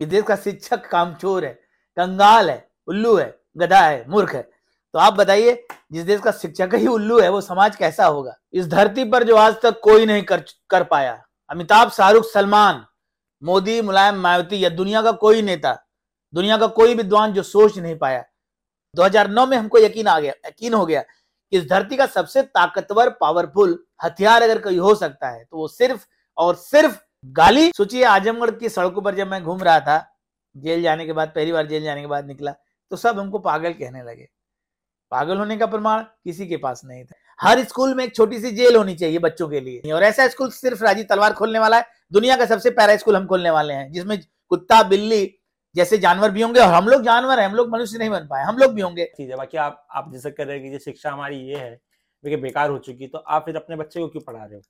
देश का शिक्षक कामचोर है, कंगाल है, उल्लू है, गधा है, मूर्ख है। तो आप बताइए, जिस देश का शिक्षक ही उल्लू है, वो समाज कैसा होगा? इस धरती पर जो आज तक कोई नहीं कर कर पाया। अमिताभ शाहरुख सलमान, मोदी, मुलायम, मायावती या दुनिया का कोई नेता, दुनिया का कोई विद्वान जो सोच नहीं पाया। 2009 में हमको यकीन आ गया, यकीन हो गया कि इस धरती का सबसे ताकतवर पावरफुल हथियार अगर कोई हो सकता है तो वो सिर्फ़ और सिर्फ़ गाली? सोचिए, आजमगढ़ की सड़कों पर जब मैं घूम रहा था, जेल जाने के बाद, पहली बार जेल जाने के बाद निकला तो सब हमको पागल कहने लगे। पागल होने का प्रमाण किसी के पास नहीं था। हर स्कूल में एक छोटी सी जेल होनी चाहिए बच्चों के लिए। और ऐसा स्कूल सिर्फ़ राजीव तलवार खोलने वाला है। दुनिया का सबसे प्यारा स्कूल हम खोलने वाले हैं, जिसमें कुत्ता, बिल्ली जैसे जानवर भी होंगे, और हम लोग जानवर हैं, हम लोग मनुष्य नहीं बन पाए, हम लोग भी होंगे। बाकी आप आप जैसे कह रहे हैं कि शिक्षा हमारी ये है कि बेकार हो चुकी तो आप फिर अपने बच्चे को क्यों पढ़ा रहे हो?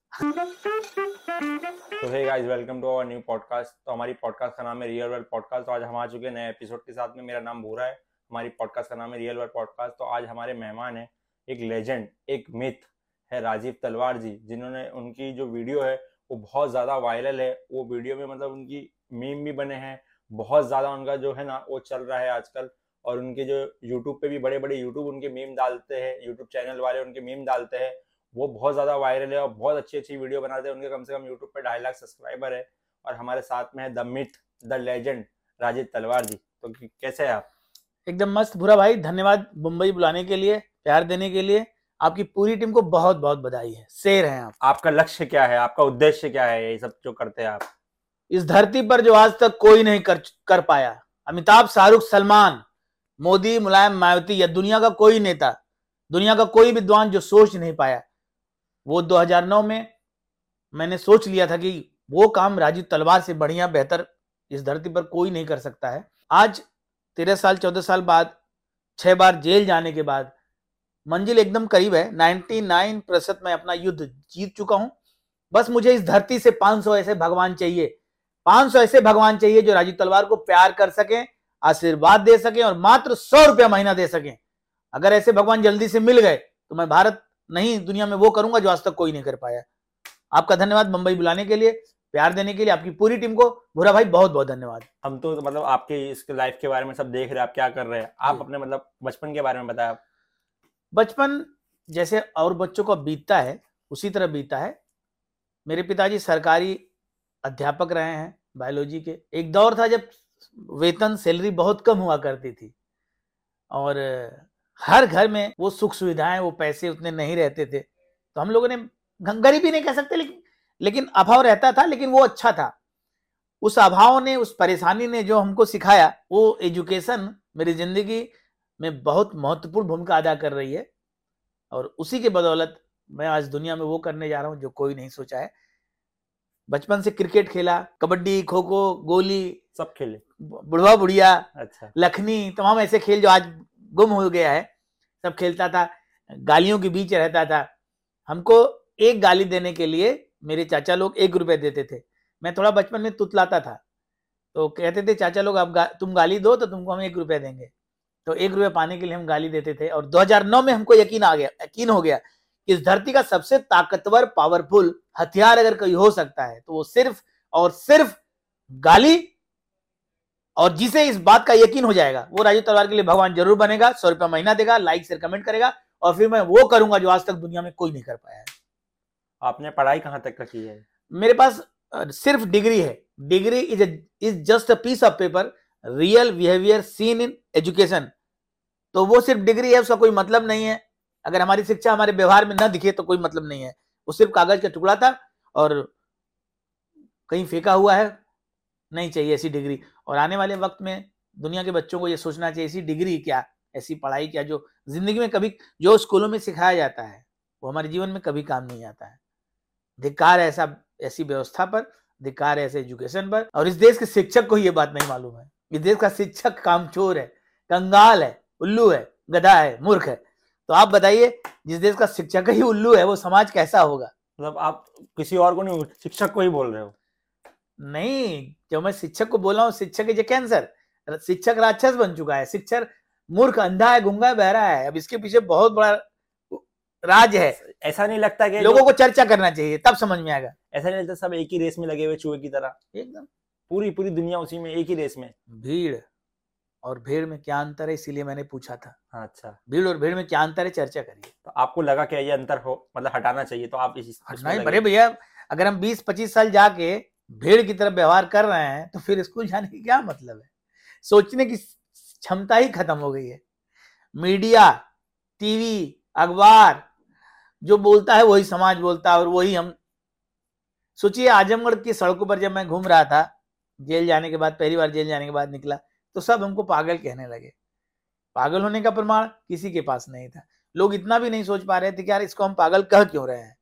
तो hey guys welcome to our new podcast तो हमारी पॉडकास्ट का नाम है रियल वर्ल्ड पॉडकास्ट तो आज हम आ चुके हैं नए एपिसोड के साथ में। मेरा नाम भूरा है। हमारी पॉडकास्ट का नाम है रियल वर्ल्ड पॉडकास्ट तो आज हमारे मेहमान है एक लेजेंड एक मिथ है राजीव तलवार जी, जिन्होंने उनकी जो वीडियो है, वो बहुत ज़्यादा वायरल है। वो वीडियो में मतलब उनकी मीम भी बने हैं। बहुत ज़्यादा उनका जो है ना, वो चल रहा है आजकल। और उनके जो यूट्यूब पे भी बड़े बड़े यूट्यूब उनके मीम डालते हैं यूट्यूब चैनल वाले उनके मीम डालते हैं वो बहुत ज़्यादा वायरल है और बहुत अच्छी अच्छी वीडियो बनाते हैं। उनके कम से कम यूट्यूब पे ढाई लाख सब्सक्राइबर है और हमारे साथ में है the myth the legend Rajiv Talwar ji. तो कैसे है आप? एकदम मस्त भूरा भाई धन्यवाद मुंबई बुलाने के लिए प्यार देने के लिए। आपकी पूरी टीम को बहुत बहुत बधाई है। शेर हैं आप। आपका लक्ष्य क्या है? आपका उद्देश्य क्या है? ये सब जो करते हैं आप। इस धरती पर जो आज तक कोई नहीं कर कर पाया। अमिताभ शाहरुख सलमान मोदी, मुलायम, मायावती, या दुनिया का कोई नेता, दुनिया का कोई विद्वान जो सोच नहीं पाया। वो 2009 में मैंने सोच लिया था कि वो काम राजीव तलवार से बढ़िया, बेहतर इस धरती पर कोई नहीं कर सकता है। आज तेरह साल, चौदह साल बाद, छह बार जेल जाने के बाद, मंजिल एकदम करीब है। 99 प्रतिशत मैं अपना युद्ध जीत चुका हूँ। बस मुझे इस धरती से 500 ऐसे भगवान चाहिए 500 ऐसे भगवान चाहिए जो राजीव तलवार को प्यार कर सके आशीर्वाद दे सके और मात्र सौ रुपया महीना दे सके। अगर ऐसे भगवान जल्दी से मिल गए तो मैं भारत नहीं दुनिया में वो करूँगा जो आज तक कोई नहीं कर पाया। आपका धन्यवाद मुंबई बुलाने के लिए प्यार देने के लिए आपकी पूरी टीम को। भूरा भाई बहुत बहुत धन्यवाद। हम तो मतलब आपके इस लाइफ के बारे में सब देख रहे हैं आप क्या कर रहे हैं? आप अपने मतलब बचपन के बारे में बताया बचपन जैसे और बच्चों का बीतता है उसी तरह बीता है। मेरे पिताजी सरकारी अध्यापक रहे हैं बायोलॉजी के। एक दौर था जब वेतन, सैलरी बहुत कम हुआ करती थी। और हर घर में वो सुख सुविधाएँ, वो पैसे उतने नहीं रहते थे। तो हम लोगों ने गरीबी नहीं कह सकते, लेकिन लेकिन अभाव रहता था, लेकिन वो अच्छा था। उस अभाव ने, उस परेशानी ने जो हमको सिखाया, वो एजुकेशन मेरी ज़िंदगी में बहुत महत्वपूर्ण भूमिका अदा कर रही है। और उसी के बदौलत मैं आज दुनिया में वो करने जा रहा हूँ, जो कोई नहीं सोचा है। बचपन से क्रिकेट खेला, कबड्डी खो खो गोली सब खेले। बुढ़वा बुढ़िया अच्छा। लखनी तमाम ऐसे खेल जो आज गुम हो गया है सब खेलता था गालियों के बीच रहता था। हमको एक गाली देने के लिए मेरे चाचा लोग एक रुपए देते थे। मैं थोड़ा बचपन में तुतलाता था। तो कहते थे चाचा लोग आप गा, तुम गाली दो तो तुमको हम एक रुपया देंगे। तो एक रुपये पाने के लिए हम गाली देते थे और 2009 में हमको यकीन आ गया यकीन हो गया कि इस धरती का सबसे ताकतवर पावरफुल हथियार अगर कोई हो सकता है तो वो सिर्फ़ और सिर्फ़ गाली और जिसे इस बात का यकीन हो जाएगा वो राजू तलवार के लिए भगवान ज़रूर बनेगा सौ रुपया महीना देगा लाइक शेयर कमेंट करेगा और फिर मैं वो करूँगा जो आज तक दुनिया में कोई नहीं कर पाया है। आपने पढ़ाई कहाँ तक की है? मेरे पास सिर्फ़ डिग्री है। Degree is is just a piece of paper real behaviour seen in education तो वो सिर्फ़ डिग्री है उसका कोई मतलब नहीं है। अगर हमारी शिक्षा हमारे व्यवहार में न दिखे तो कोई मतलब नहीं है। वो सिर्फ़ कागज़ का टुकड़ा था और कहीं फेंका हुआ है नहीं चाहिए ऐसी डिग्री। और आने वाले वक्त में दुनिया के बच्चों को ये सोचना चाहिए, ऐसी डिग्री क्या, ऐसी पढ़ाई क्या जो ज़िंदगी में कभी, जो स्कूलों में सिखाया जाता है, वो हमारे जीवन में कभी काम नहीं आता है। धिकार ऐसा, ऐसी व्यवस्था पर धिकार ऐसे एजुकेशन पर, और इस देश के शिक्षक को ये बात नहीं मालूम है। इस देश का शिक्षक कामचोर है, कंगाल है, उल्लू है, गधा है, मूर्ख है। तो आप बताइए, जिस देश का शिक्षक ही उल्लू है, वो समाज कैसा होगा? मतलब आप किसी और को नहीं, शिक्षक को ही बोल रहे हो। नहीं जब मैं शिक्षक को बोला हूँ शिक्षक इज़ ए कैंसर। शिक्षक राक्षस बन चुका है शिक्षक मूर्ख अंधा है गुंगा है बहरा है। अब इसके पीछे बहुत बड़ा राज है। ऐसा नहीं लगता कि लोगों को चर्चा करना चाहिए तब समझ में आएगा। ऐसा नहीं लगता सब एक ही रेस में लगे हुए चूहे की तरह। एकदम। पूरी पूरी दुनिया उसी में एक ही रेस में। भीड़ और भीड़ में क्या अंतर है इसीलिए मैंने पूछा था। अच्छा। भीड़ और भीड़ में क्या अंतर है चर्चा करिए। तो आपको लगा क्या ये अंतर हो मतलब हटाना चाहिए तो आप इस इसमें नहीं बड़े भैया। अगर हम 20-25 साल जाके भीड़ की तरफ़ व्यवहार कर रहे हैं तो फिर स्कूल जाने की क्या मतलब है? सोचने की क्षमता ही खत्म हो गई है। मीडिया, टीवी, अखबार, जो बोलता है वही समाज बोलता है और वही हम। सोचिए, आजमगढ़ की सड़कों पर जब मैं घूम रहा था, जेल जाने के बाद, पहली बार जेल जाने के बाद निकला तो सब हमको पागल कहने लगे। पागल होने का प्रमाण किसी के पास नहीं था। लोग इतना भी नहीं सोच पा रहे थे कि यार इसको हम पागल कह क्यों रहे हैं?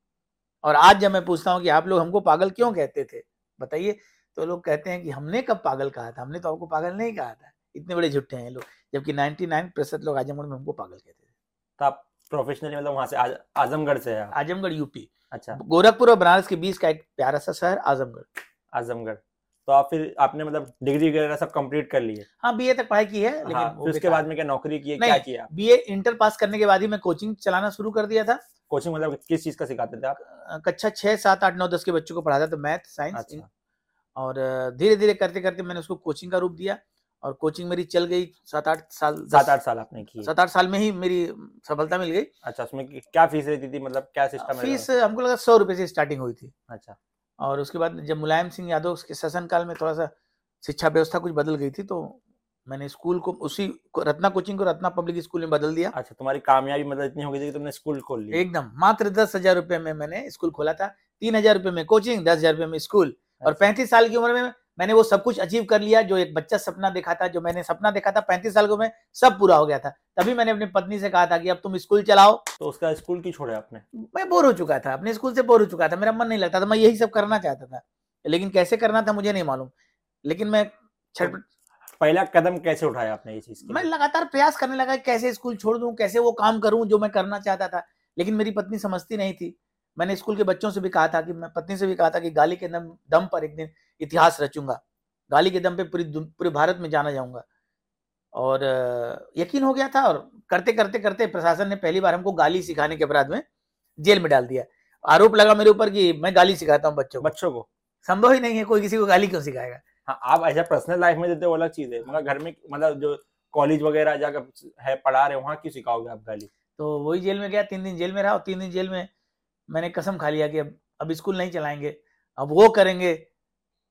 और आज जब मैं पूछता हूँ कि आप लोग हमको पागल क्यों कहते थे? बताइए। तो लोग कहते हैं कि हमने कब पागल कहा था? हमने तो आपको पागल नहीं कहा था। इतने बड़े झुट्टे हैं लोग जबकि 99 प्रतिशत लोग आजमगढ़ में हमको पागल कहते थे। तो आप प्रोफेशनली मतलब वहाँ से आज, आजमगढ़ से है आजमगढ़ यूपी। अच्छा। गोरखपुर और बनारस के बीच का एक प्यारा सा शहर आजमगढ़। आजमगढ़। तो आप फिर आपने मतलब डिग्री वगैरह सब कंप्लीट कर लिए हाँ? बीए तक पढ़ाई की है लेकिन हाँ, उसके बाद में क्या नौकरी की है? क्या किया बीए इंटर पास करने के बाद ही मैं कोचिंग चलाना शुरू कर दिया था। कोचिंग मतलब किस चीज़ का सिखाते थे आप? कक्षा छह सात आठ नौ दस के बच्चों को पढ़ाता था मैथ साइंस अच्छा। और धीरे धीरे करते करते मैंने उसको कोचिंग का रूप दिया और कोचिंग मेरी चल गई सात आठ साल सात आठ साल आपने की सात आठ साल में ही मेरी सफलता मिल गई। अच्छा उसमें क्या फ़ीस रहती थी? मतलब क्या सिस्टम फ़ीस हमको लगा सौ रुपए से स्टार्टिंग हुई थी। अच्छा। और उसके बाद जब मुलायम सिंह यादव के शासन काल में थोड़ा सा शिक्षा व्यवस्था कुछ बदल गई थी तो मैंने स्कूल को उसी को रत्ना कोचिंग को रत्ना पब्लिक स्कूल में बदल दिया। अच्छा तुम्हारी कामयाबी मतलब इतनी हो गई थी कि तुमने स्कूल खोल लिया। एकदम मात्र दस हज़ार रुपए में मैंने स्कूल खोला था तीन हज़ार रुपए में कोचिंग दस हज़ार रुपए में स्कूल। और अच्छा, पैंतीस साल की उम्र में मैंने वो सब कुछ अचीव कर लिया जो एक बच्चा सपना देखा था जो मैंने सपना देखा था पैंतीस साल की उम्र सब पूरा हो गया था। तभी मैंने अपनी पत्नी से कहा था कि अब तुम स्कूल चलाओ। तो उसका स्कूल की छोड़ा आपने? मैं बोर हो चुका था अपने स्कूल से बोर हो चुका था मेरा मन नहीं लगता था मैं यही सब करना चाहता था। लेकिन कैसे करना था मुझे नहीं मालूम। लेकिन मैं छटपट पहला कदम कैसे उठाया आपने ये चीज़ मैं लगातार प्रयास करने लगा कैसे स्कूल छोड़ दूँ कैसे वो काम करूँ जो मैं करना चाहता था लेकिन मेरी पत्नी समझती नहीं थी। मैंने स्कूल के बच्चों से भी कहा था कि मैं पत्नी से भी कहा था कि गाली के दम दम पर एक दिन इतिहास रचूँगा। गाली के दम पे पूरी पूरे भारत में जाना जाऊँगा। और यकीन हो गया था और करते करते करते प्रशासन ने पहली बार हमको गाली सिखाने के अपराध में जेल में डाल दिया। आरोप लगा मेरे ऊपर कि मैं गाली सिखाता हूँ बच्चों को। बच्चों को। संभव ही नहीं है कोई किसी को गाली क्यों सिखाएगा? हाँ आप ऐसा पर्सनल लाइफ में देते हो अलग चीज़ है। मगर घर में मतलब जो कॉलेज वगैरह जाकर है पढ़ा रहे हो वहाँ क्यों सिखाओगे आप गाली तो वही जेल में गया तीन दिन जेल में रहा और तीन दिन जेल में मैंने कसम खा लिया कि अब अब स्कूल नहीं चलाएँगे अब वो करेंगे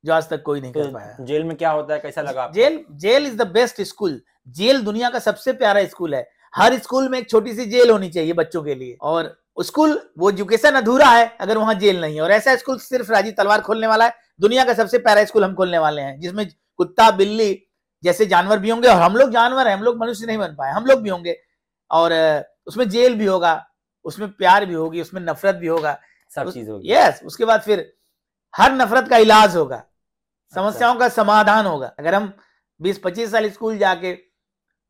जो आज तक कोई नहीं कर पाया। तो जेल में क्या होता है? कैसा लगा आपको? Jail jail is the best school jail दुनिया का सबसे प्यारा स्कूल है। हर स्कूल में एक छोटी सी जेल होनी चाहिए बच्चों के लिए। और स्कूल वो एजुकेशन अधूरा है अगर वहाँ जेल नहीं है। और ऐसा स्कूल सिर्फ़ राजीव तलवार खोलने वाला है। दुनिया का सबसे प्यारा स्कूल हम खोलने वाले हैं जिसमें कुत्ता बिल्ली जैसे जानवर भी होंगे और हम लोग जानवर हैं हम लोग मनुष्य नहीं बन पाए हम लोग भी होंगे। और उसमें जेल भी होगा उसमें प्यार भी होगी उसमें नफरत भी होगा। सब चीज़ होगी। यस उसके बाद फिर हर नफरत का इलाज होगा। समस्याओं का समाधान होगा। अगर हम 20-25 साल स्कूल जाके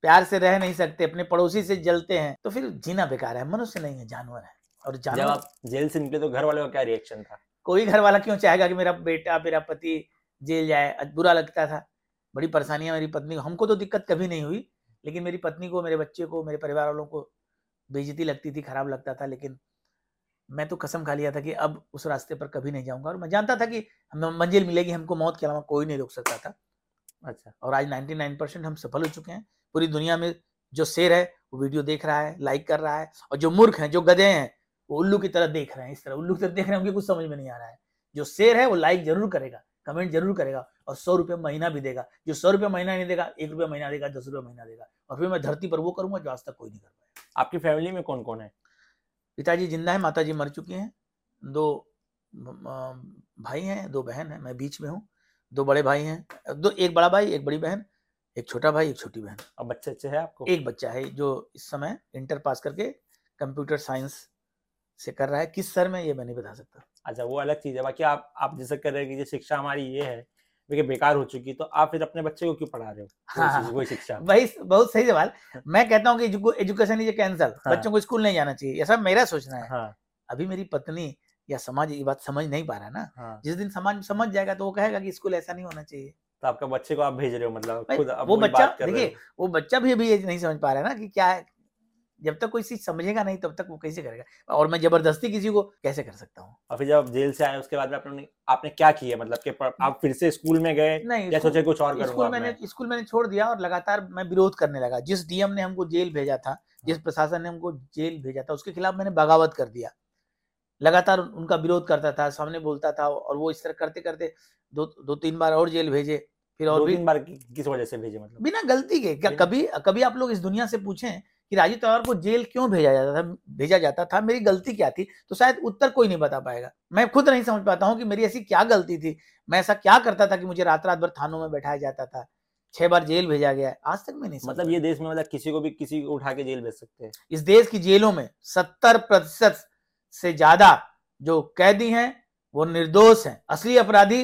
प्यार से रह नहीं सकते अपने पड़ोसी से जलते हैं तो फिर जीना बेकार है मनुष्य नहीं है जानवर है। और जब आप जेल से निकले तो घर वालों का क्या रिएक्शन था? कोई घर वाला क्यों चाहेगा कि मेरा बेटा मेरा पति जेल जाए? बुरा लगता था। बड़ी परेशानियाँ मेरी पत्नी को। हमको तो दिक्कत कभी नहीं हुई लेकिन मेरी पत्नी को मेरे बच्चे को मेरे परिवार वालों को बेजती लगती थी खराब लगता था लेकिन मैं तो कसम खा लिया था कि अब उस रास्ते पर कभी नहीं जाऊँगा। और मैं जानता था कि हमें मंजिल मिलेगी हमको मौत के अलावा कोई नहीं रोक सकता था। अच्छा और आज 99 परसेंट हम सफल हो चुके हैं। पूरी दुनिया में जो शेर है वो वीडियो देख रहा है लाइक कर रहा है और जो मूर्ख हैं जो गधे हैं वो उल्लू की तरह देख रहे हैं इस तरह। उल्लू की तरह देख रहे हैं उनके कुछ समझ में नहीं आ रहा है। जो शेर है वो लाइक ज़रूर करेगा कमेंट ज़रूर करेगा और सौ रुपये महीना भी देगा। जो सौ रुपये महीना नहीं देगा एक रुपया महीना देगा दस रुपये महीना देगा और फिर मैं धरती पर वो करूँगा जो आज तक कोई नहीं कर पाया। आपकी फैमिली में कौन कौन है? पिताजी ज़िंदा है माता जी मर चुकी हैं। दो भाई हैं दो बहन हैं मैं बीच में हूँ। दो बड़े भाई हैं दो एक बड़ा भाई एक बड़ी बहन एक छोटा भाई एक छोटी बहन। और बच्चे अच्छे है आपको? एक बच्चा है जो इस समय इंटर पास करके कंप्यूटर साइंस से कर रहा है। किस सर में ये मैं नहीं बता सकता। अच्छा वो अलग चीज़ है। बाकी आप आप जैसे कह रहे हैं कि ये शिक्षा हमारी ये है देखिए बेकार हो चुकी तो आप फिर अपने बच्चे को क्यों पढ़ा रहे हो? हाँ, वही शिक्षा। वही बहुत सही सवाल। मैं कहता हूँ कि एजुकेशन इज़ कैंसल। हाँ। बच्चों को स्कूल नहीं जाना चाहिए। ऐसा मेरा सोचना है। हाँ। अभी मेरी पत्नी या समाज ये बात समझ नहीं पा रहा ना। हाँ। जिस दिन समाज समझ जाएगा तो वो कहेगा कि स्कूल ऐसा नहीं होना चाहिए। तो आपका बच्चे को आप भेज रहे हो मतलब खुद वो बच्चा देखिए वो बच्चा भी अभी ये नहीं समझ पा रहा है ना कि क्या है। जब तक कोई चीज़ समझेगा नहीं तब तक वो कैसे करेगा? और मैं ज़बरदस्ती किसी को कैसे कर सकता हूँ? और फिर जब जेल से आए उसके बाद में आपने आपने क्या किया? मतलब कि आप फिर से स्कूल में गए नहीं या सोचे कुछ और स्कूल मैंने स्कूल मैंने छोड़ दिया और लगातार मैं विरोध करने लगा। जिस डीएम ने हमको जेल भेजा था जिस हाँ। प्रशासन ने हमको जेल भेजा था उसके खिलाफ मैंने बगावत कर दिया। लगातार उनका विरोध करता था सामने बोलता था और वो इस तरह करते करते दो दो तीन बार और जेल भेजे फिर और भी बार कि- किस वजह से भेजे मतलब? बिना गलती के क्या कभी कभी आप लोग इस दुनिया से पूछें कि राजीव तंवर को जेल क्यों भेजा जाता था भेजा जाता था मेरी गलती क्या थी? तो शायद उत्तर कोई नहीं बता पाएगा। मैं खुद नहीं समझ पाता हूँ कि मेरी ऐसी क्या गलती थी। मैं ऐसा क्या करता था कि मुझे रात रात भर थानों में बैठाया जाता था? छह बार जेल भेजा गया है। आज तक मैं नहीं मतलब ये देश में मतलब किसी को भी किसी को उठा के जेल भेज सकते हैं। इस देश की जेलों में सत्तर प्रतिशत से ज़्यादा जो कैदी हैं वो निर्दोष हैं। असली अपराधी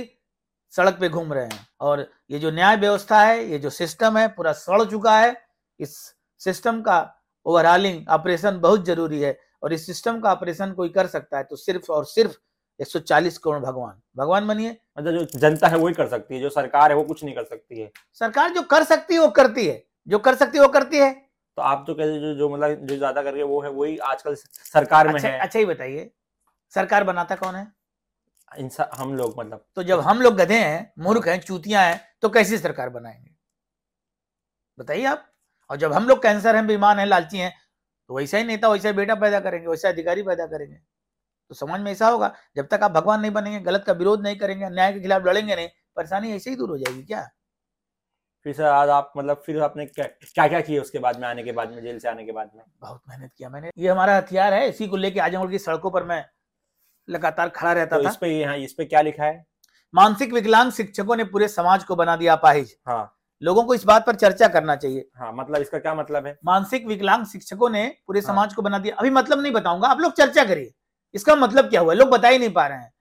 सड़क पे घूम रहे हैं। और ये जो न्याय व्यवस्था है ये जो सिस्टम है पूरा सड़ चुका है। इस सिस्टम का ओवरऑलिंग ऑपरेशन बहुत ज़रूरी है। और इस सिस्टम का ऑपरेशन कोई कर सकता है तो सिर्फ़ और सिर्फ़ 140 करोड़ भगवान। भगवान बनिए मतलब जो जनता है वही कर सकती है। जो सरकार है वो कुछ नहीं कर सकती है। सरकार जो कर सकती है वो करती है। जो कर सकती है वो करती है। तो आप तो कहते जो जो मतलब जो ज़्यादा कर रही है वो है वही आजकल सरकार में अच्छा है। अच्छा ही बताइए सरकार बनाता कौन है? इंसान हम लोग मतलब। तो जब हम लोग गधे हैं मूर्ख हैं चूतियाँ हैं तो कैसी सरकार बनाएँगे? बताइए आप। और जब हम लोग कैंसर हैं बीमार हैं लालची हैं तो वैसा ही नेता वैसा बेटा पैदा करेंगे वैसा अधिकारी पैदा करेंगे। तो समाज में ऐसा होगा जब तक आप भगवान नहीं बनेंगे गलत का विरोध नहीं करेंगे अन्याय के खिलाफ लड़ेंगे नहीं परेशानी ऐसे ही दूर हो जाएगी क्या? फिर सर आज आप मतलब फिर आपने क्या क्या क्या किया उसके बाद में आने के बाद में जेल से आने के बाद में? बहुत मेहनत किया मैंने। ये हमारा हथियार है इसी को लेके आजमगढ़ की सड़कों पर मैं लगातार खड़ा रहता तो था। इस पे यहाँ इस पे क्या लिखा है? मानसिक विकलांग शिक्षकों ने पूरे समाज को बना दिया अपाहिज हाँ। लोगों को इस बात पर चर्चा करना चाहिए। हाँ मतलब इसका क्या मतलब है? मानसिक विकलांग शिक्षकों ने पूरे हाँ। समाज को बना दिया। अभी मतलब नहीं बताऊँगा आप लोग चर्चा करिए। इसका मतलब क्या हुआ? लोग बता ही नहीं पा रहे हैं।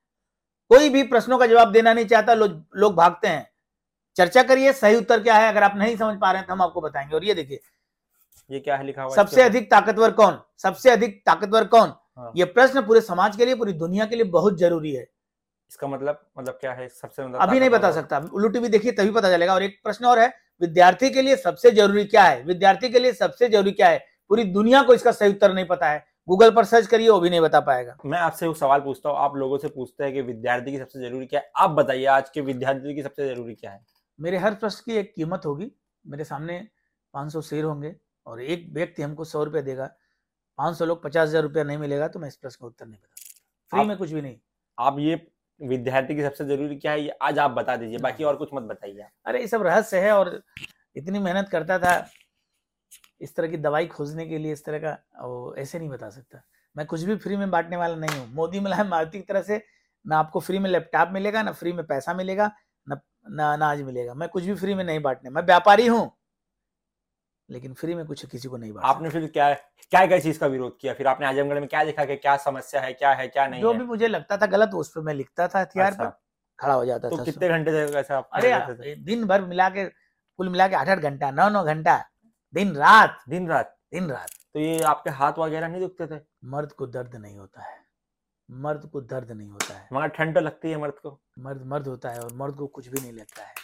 कोई भी प्रश्नों का जवाब देना नहीं चाहता लोग लोग भागते हैं। चर्चा करिए सही उत्तर क्या है? अगर आप नहीं समझ पा रहे हैं तो हम आपको बताएँगे। और ये देखिए ये क्या है लिखा हुआ सबसे अधिक ताकतवर कौन? सबसे अधिक ताकतवर कौन? हाँ। ये प्रश्न पूरे समाज के लिए पूरी दुनिया के लिए बहुत ज़रूरी है। इसका मतलब मतलब क्या है? सबसे मतलब अभी नहीं बता सकता। उल्लू टीवी देखिए तभी पता चलेगा। और एक प्रश्न और है विद्यार्थी के लिए सबसे ज़रूरी क्या है? विद्यार्थी के लिए सबसे ज़रूरी क्या है? पूरी दुनिया को इसका सही उत्तर नहीं पता है। गूगल पर सर्च करिए वो भी नहीं बता पाएगा। मैं आपसे एक सवाल पूछता हूँ। आप लोगों से पूछते हैं कि विद्यार्थी की सबसे ज़रूरी क्या है? आप बताइए आज के विद्यार्थी की सबसे ज़रूरी क्या है? मेरे हर प्रश्न की एक कीमत होगी। मेरे सामने 500 शेर होंगे और एक व्यक्ति हमको सौ रुपया देगा। 500 लोग पचास हज़ार रुपया नहीं मिलेगा तो मैं इस प्रश्न का उत्तर नहीं बता सकता फ्री में कुछ भी नहीं। आप ये विद्यार्थी की सबसे ज़रूरी क्या है ये आज आप बता दीजिए बाकी और कुछ मत बताइए अरे ये सब रहस्य है और इतनी मेहनत करता था इस तरह की दवाई खोजने के लिए इस तरह का वो ऐसे नहीं बता सकता। मैं कुछ भी फ्री में बांटने वाला नहीं हूँ। मोदी मुलायम मारुति की तरह से ना आपको फ्री में लैपटॉप मिलेगा ना फ्री में पैसा मिलेगा ना अनाज मिलेगा। मैं कुछ भी फ्री में नहीं बांटने मैं व्यापारी हूँ। लेकिन फ्री में कुछ किसी को नहीं बांट आपने फिर क्या क्या क्या चीज़ का विरोध किया? फिर आपने आजमगढ़ में क्या देखा कि क्या समस्या है क्या है क्या नहीं जो है? भी मुझे लगता था गलत उस पर मैं लिखता था हथियार अच्छा। पर खड़ा हो जाता तो था कितने घंटे अरे? दिन भर मिला के कुल मिला के आठ आठ घंटा नौ नौ घंटा दिन रात। दिन रात? दिन रात। तो ये आपके हाथ वगैरह नहीं दुखते थे? मर्द को दर्द नहीं होता है। मर्द को दर्द नहीं होता है। मगर ठंड तो लगती है मर्द को। मर्द मर्द होता है और मर्द को कुछ भी नहीं लगता है।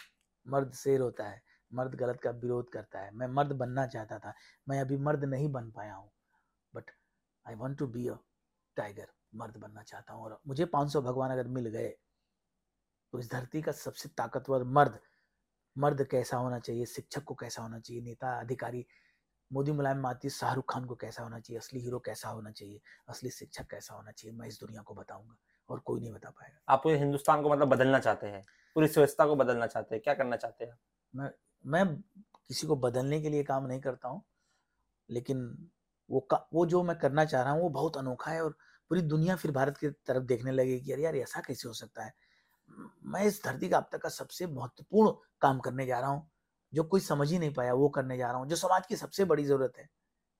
मर्द शेर होता है। मर्द गलत का विरोध करता है। मैं मर्द बनना चाहता था। मैं अभी मर्द नहीं बन पाया हूँ। But I want to be a tiger मर्द बनना चाहता हूँ और मुझे 500 भगवान अगर मिल गए तो इस धरती का सबसे ताकतवर मर्द मर्द कैसा होना चाहिए? शिक्षक को कैसा होना चाहिए? नेता अधिकारी मोदी मुलायम माती शाहरुख खान को कैसा होना चाहिए असली हीरो कैसा होना चाहिए असली शिक्षक कैसा होना चाहिए मैं इस दुनिया को बताऊँगा और कोई नहीं बता पाएगा। आप पूरे हिंदुस्तान को मतलब बदलना चाहते हैं? पूरी व्यवस्था को बदलना चाहते हैं? क्या करना चाहते हैं? मैं मैं किसी को बदलने के लिए काम नहीं करता हूँ लेकिन वो का, वो जो मैं करना चाह रहा हूँ वो बहुत अनोखा है और पूरी दुनिया फिर भारत की तरफ़ देखने लगी कि अरे यार ऐसा कैसे हो सकता है? मैं इस धरती का अब तक का सबसे महत्वपूर्ण काम करने जा रहा हूँ। जो कोई समझ ही नहीं पाया वो करने जा रहा हूँ, जो समाज की सबसे बड़ी ज़रूरत है,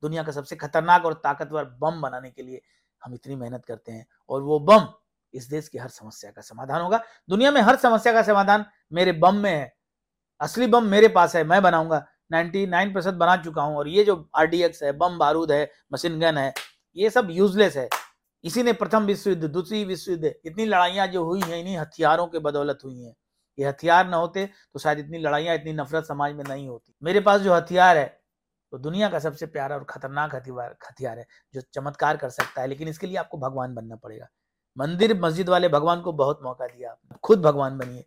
दुनिया का सबसे खतरनाक और ताकतवर बम बनाने के लिए हम इतनी मेहनत करते हैं और वो बम इस देश की हर समस्या का समाधान होगा। दुनिया में हर समस्या का समाधान मेरे बम में है, असली बम मेरे पास है, मैं बनाऊँगा। 99 प्रतिशत बना चुका हूँ और ये जो आरडीएक्स है, बम बारूद है, मशीन गन है, ये सब यूजलेस है। इसी ने प्रथम विश्व युद्ध दूसरी विश्व युद्ध इतनी लड़ाइयाँ जो हुई हैं, इन्हीं हथियारों के बदौलत हुई हैं। ये हथियार ना होते तो शायद इतनी लड़ाइयाँ इतनी नफरत समाज में नहीं होती। मेरे पास जो हथियार है तो दुनिया का सबसे प्यारा और खतरनाक हथियार हथियार है जो चमत्कार कर सकता है लेकिन इसके लिए आपको भगवान बनना पड़ेगा। मंदिर मस्जिद वाले भगवान को बहुत मौका दिया आपने। खुद भगवान बनिए।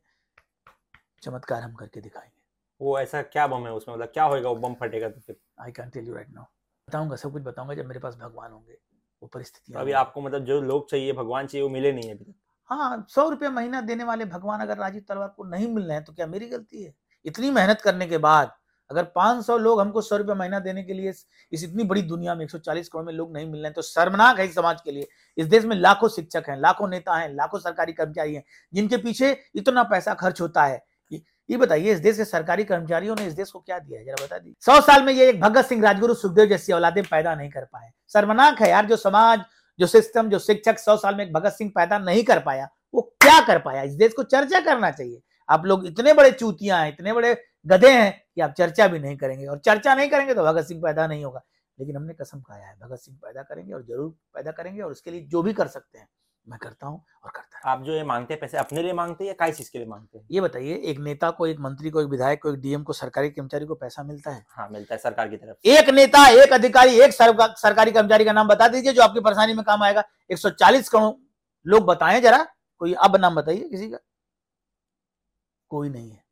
चमत्कार हम करके दिखाएँगे। वो ऐसा क्या बम है उसमें? मतलब क्या होएगा वो बम फटेगा तो फिर? I can tell you right now बताऊँगा सब कुछ बताऊँगा जब मेरे पास भगवान होंगे। वो परिस्थितियाँ अभी आपको मतलब जो लोग चाहिए भगवान चाहिए वो मिले नहीं है अभी तक। हाँ सौ रुपया महीना देने वाले भगवान अगर राजीव तलवार को नहीं मिल रहे हैं तो क्या मेरी गलती है? इतनी मेहनत करने के बाद अगर 500 लोग हमको सौ रुपये महीना देने के लिए इस इतनी बड़ी दुनिया में 140 करोड़ में लोग नहीं मिल रहे हैं तो शर्मनाक है इस समाज के लिए। इस देश में लाखों शिक्षक हैं, लाखों नेता हैं, लाखों सरकारी कर्मचारी हैं, जिनके पीछे इतना पैसा खर्च होता है। ये- बताइए, इस देश के सरकारी कर्मचारियों ने इस देश को क्या दिया है? जरा बता दीजिए। सौ साल में ये एक भगत सिंह, राजगुरु सुखदेव जैसी औलादे पैदा नहीं कर पाए। शर्मनाक है यार, जो समाज जो सिस्टम जो शिक्षक सौ साल में भगत सिंह पैदा नहीं कर पाया, वो क्या कर पाया? इस देश को चर्चा करना चाहिए। आप लोग इतने बड़े चूतियाँ हैं, इतने बड़े गधे हैं कि आप चर्चा भी नहीं करेंगे। और चर्चा नहीं करेंगे तो भगत सिंह पैदा नहीं होगा। लेकिन हमने कसम खाया है, भगत सिंह पैदा करेंगे और ज़रूर पैदा करेंगे और उसके लिए जो भी कर सकते हैं। मैं करता हूँ और करता। आप जो ये मांगते हैं पैसे अपने लिए मांगते हैं या काय चीज़ के लिए मांगते हैं? ये बताइए एक नेता को एक मंत्री को एक विधायक को एक डीएम को सरकारी कर्मचारी को पैसा मिलता है? हाँ मिलता है सरकार की तरफ़ एक नेता एक अधिकारी एक सरकारी कर्मचारी का नाम बता दीजिए जो आपकी परेशानी में काम आएगा। एक सौ चालीस करोड़ लोग बताएँ जरा कोई अब नाम बताइए किसी का? कोई नहीं है।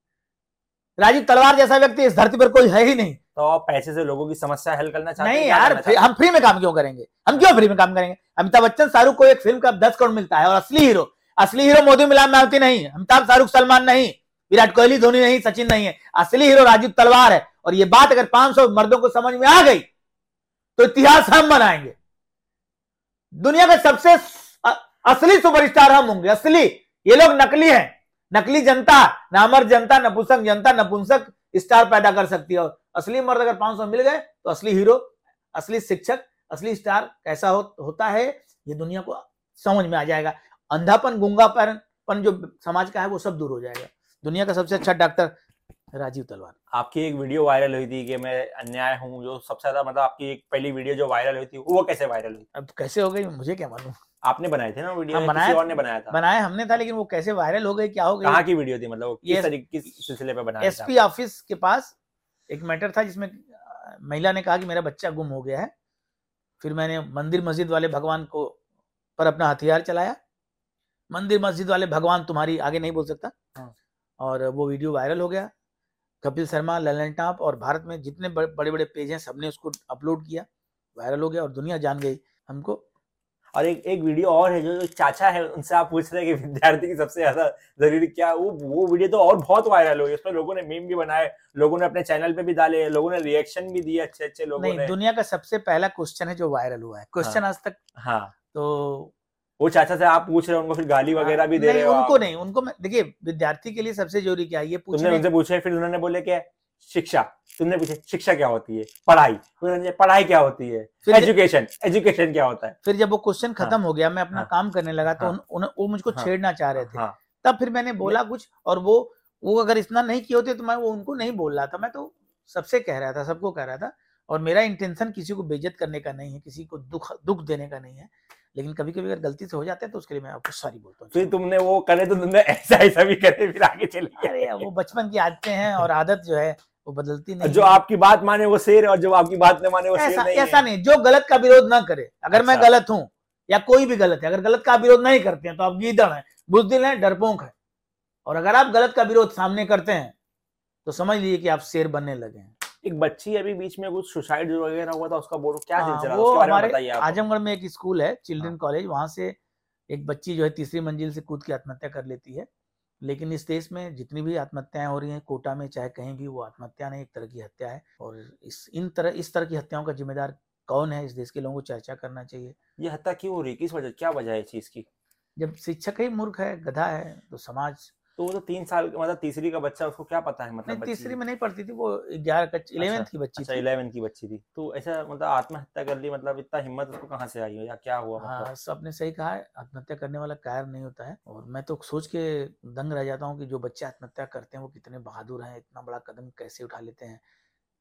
राजीव तलवार जैसा व्यक्ति इस धरती पर कोई है ही नहीं। तो आप पैसे से लोगों की समस्या हल करना चाहते नहीं यार फ्री- हम फ्री में काम क्यों करेंगे? हम क्यों फ्री में काम करेंगे? अमिताभ बच्चन शाहरुख को एक फ़िल्म का दस करोड़ मिलता है और असली हीरो असली हीरो मोदी मिलान मारुति नहीं अमिताभ शाहरुख सलमान नहीं विराट कोहली धोनी नहीं सचिन नहीं है। असली हीरो राजीव तलवार है और ये बात अगर 500 मर्दों को समझ में आ गई तो इतिहास हम बनाएँगे। दुनिया के सबसे असली सुपरस्टार हम होंगे असली। ये लोग नकली हैं। नकली जनता नामर जनता नपुंसक जनता नपुंसक स्टार पैदा कर सकती है। और असली मर्द अगर 500 मिल गए तो असली हीरो असली शिक्षक असली स्टार कैसा हो, होता है ये दुनिया को समझ में आ जाएगा। अंधापन गुंगापन जो समाज का है वो सब दूर हो जाएगा। दुनिया का सबसे अच्छा डॉक्टर राजीव तलवार। आपकी एक वीडियो वायरल हुई थी कि मैं अन्याय हूँ जो सबसे ज़्यादा मतलब आपकी एक पहली वीडियो जो वायरल हुई थी वो कैसे वायरल हुई? अब कैसे हो गई मुझे क्या मालूम। आपने बनाए थे ना वीडियो हाँ, बनाया और ने बनाया था? बनाया हमने था लेकिन वो कैसे वायरल हो गई क्या हो कहाँ गई की वीडियो थी? मतलब वो ये किस तरीके किस सिलसिले पे बनाया था? एसपी ऑफ़िस के पास एक मैटर था जिसमें महिला ने कहा कि मेरा बच्चा गुम हो गया है। फिर मैंने मंदिर मस्जिद वाले भगवान को पर अपना हथियार चलाया। मंदिर मस्जिद वाले भगवान तुम्हारी आगे नहीं बोल सकता। हाँ। और वो वीडियो वायरल हो गया। कपिल शर्मा ललन टाप और भारत में जितने बड़े बड़े पेज हैं सबने उसको अपलोड किया वायरल हो गया और दुनिया जान गई हमको। और एक एक वीडियो और है जो जो चाचा है उनसे आप पूछ रहे हैं कि विद्यार्थी की सबसे ज़्यादा ज़रूरी क्या वो वो वीडियो तो और बहुत वायरल हुई उसमें लोगों ने मीम भी बनाए लोगों ने अपने चैनल पे भी डाले लोगों ने रिएक्शन भी दिए अच्छे अच्छे लोगों नहीं ने। दुनिया का सबसे पहला क्वेश्चन है जो वायरल हुआ है। क्वेश्चन आज तक हाँ। तो वो चाचा से आप पूछ रहे हो उनको फिर गाली वगैरह भी दे रहे हो उनको नहीं उनको देखिए विद्यार्थी के लिए सबसे ज़रूरी क्या है ये पूछने उनसे पूछे फिर उन्होंने बोले क्या शिक्षा। तुमने पूछे शिक्षा क्या होती है? पढ़ाई। फिर पढ़ाई क्या होती है? फिर- एजुकेशन एजुकेशन क्या होता है? फिर जब वो क्वेश्चन हाँ, खत्म हो गया मैं अपना हाँ, काम करने लगा तो हाँ, वो मुझको हाँ, छेड़ना चाह रहे थे। हाँ। तब फिर मैंने बोला कुछ और वो वो अगर इतना नहीं किए होते तो मैं वो उनको नहीं बोल रहा था। मैं तो सबसे कह रहा था सबको कह रहा था और मेरा इंटेंशन किसी को बेइज्जत करने का नहीं है किसी को दुख दुख देने का नहीं है। लेकिन कभी कभी अगर गलती से हो जाते हैं तो उसके लिए मैं आपको सॉरी बोलता फिर हूँ तुमने वो करे तो तुमने ऐसा ऐसा भी करे फिर आगे चले। अरे वो बचपन की आदतें हैं और आदत जो है वो बदलती नहीं जो आपकी बात माने वो शेर और जो आपकी बात न माने वो शेर ऐसा नहीं ऐसा नहीं जो गलत का विरोध ना करे। अगर मैं अच्छा। गलत हूँ या कोई भी गलत है अगर गलत का विरोध नहीं करते हैं तो आप गीदड़ हैं बुजदिल हैं डरपोक है। और अगर आप गलत का विरोध सामने करते हैं तो समझ लीजिए कि आप शेर बनने लगे हैं। एक बच्ची अभी बीच में कुछ सुसाइड वगैरह हुआ था उसका बोलो क्या हाँ, सिलसिला वो उसके हमारे आजमगढ़ में एक स्कूल है चिल्ड्रन हाँ। कॉलेज वहाँ से एक बच्ची जो है तीसरी मंजिल से कूद के आत्महत्या कर लेती है। लेकिन इस देश में जितनी भी आत्महत्याएँ हो रही हैं कोटा में चाहे कहीं भी वो आत्महत्या नहीं एक तरह की हत्या है। और इस इन तरह इस तरह की हत्याओं का जिम्मेदार कौन है इस देश के लोगों को चर्चा करना चाहिए। ये हत्या क्यों हो रही है? किस वजह क्या वजह है इस चीज़ की? जब शिक्षक ही मूर्ख है गधा है तो समाज तो वो तो तीन साल मतलब तीसरी का बच्चा उसको क्या पता है मतलब नहीं तीसरी में नहीं पढ़ती थी वो ग्यारह का इलेवेंथ की बच्ची अच्छा थी। इलेवन की बच्ची थी। तो ऐसा मतलब आत्महत्या कर ली मतलब इतना हिम्मत उसको कहाँ से आई हो? या क्या हुआ हाँ, मतलब? हाँ सबने सही कहा है आत्महत्या करने वाला कायर नहीं होता है। और मैं तो सोच के दंग रह जाता हूँ कि जो बच्चे आत्महत्या करते हैं वो कितने बहादुर हैं इतना बड़ा कदम कैसे उठा लेते हैं।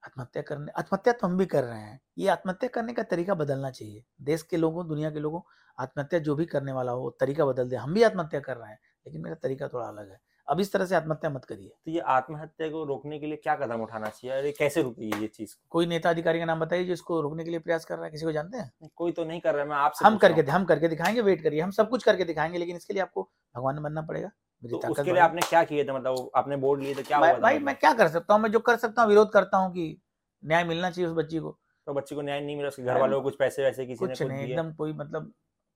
आत्महत्या करने आत्महत्या तो हम भी कर रहे हैं। ये आत्महत्या करने का तरीका बदलना चाहिए। देश के लोगों दुनिया के लोगों आत्महत्या जो भी करने वाला हो वो तरीका बदल दे। हम भी आत्महत्या कर रहे हैं। लेकिन मेरा तरीका थोड़ा अलग है। अब इस तरह से आत्महत्या मत करिए। तो ये आत्महत्या को रोकने के लिए क्या कदम उठाना चाहिए? और ये कैसे रुकेगी ये चीज़ कोई नेता अधिकारी का नाम बताइए जो इसको रोकने के लिए प्रयास कर रहा है किसी को जानते हैं? कोई तो नहीं कर रहा है मैं आपसे हम करके हम करके दिखाएँगे वेट करिए हम सब कुछ करके दिखाएँगे लेकिन इसके लिए आपको भगवान बनना पड़ेगा। तो उसके लिए आपने क्या किए थे? मतलब आपने बोर्ड लिए थे क्या हुआ भाई मतलब? मैं क्या कर सकता हूँ? मैं जो कर सकता हूँ विरोध करता हूँ कि न्याय मिलना चाहिए उस बच्ची को। तो बच्चे को न्याय नहीं मिला उसके घर वालों को कुछ पैसे वैसे किसी ने कुछ कुछ नहीं एकदम कोई मतलब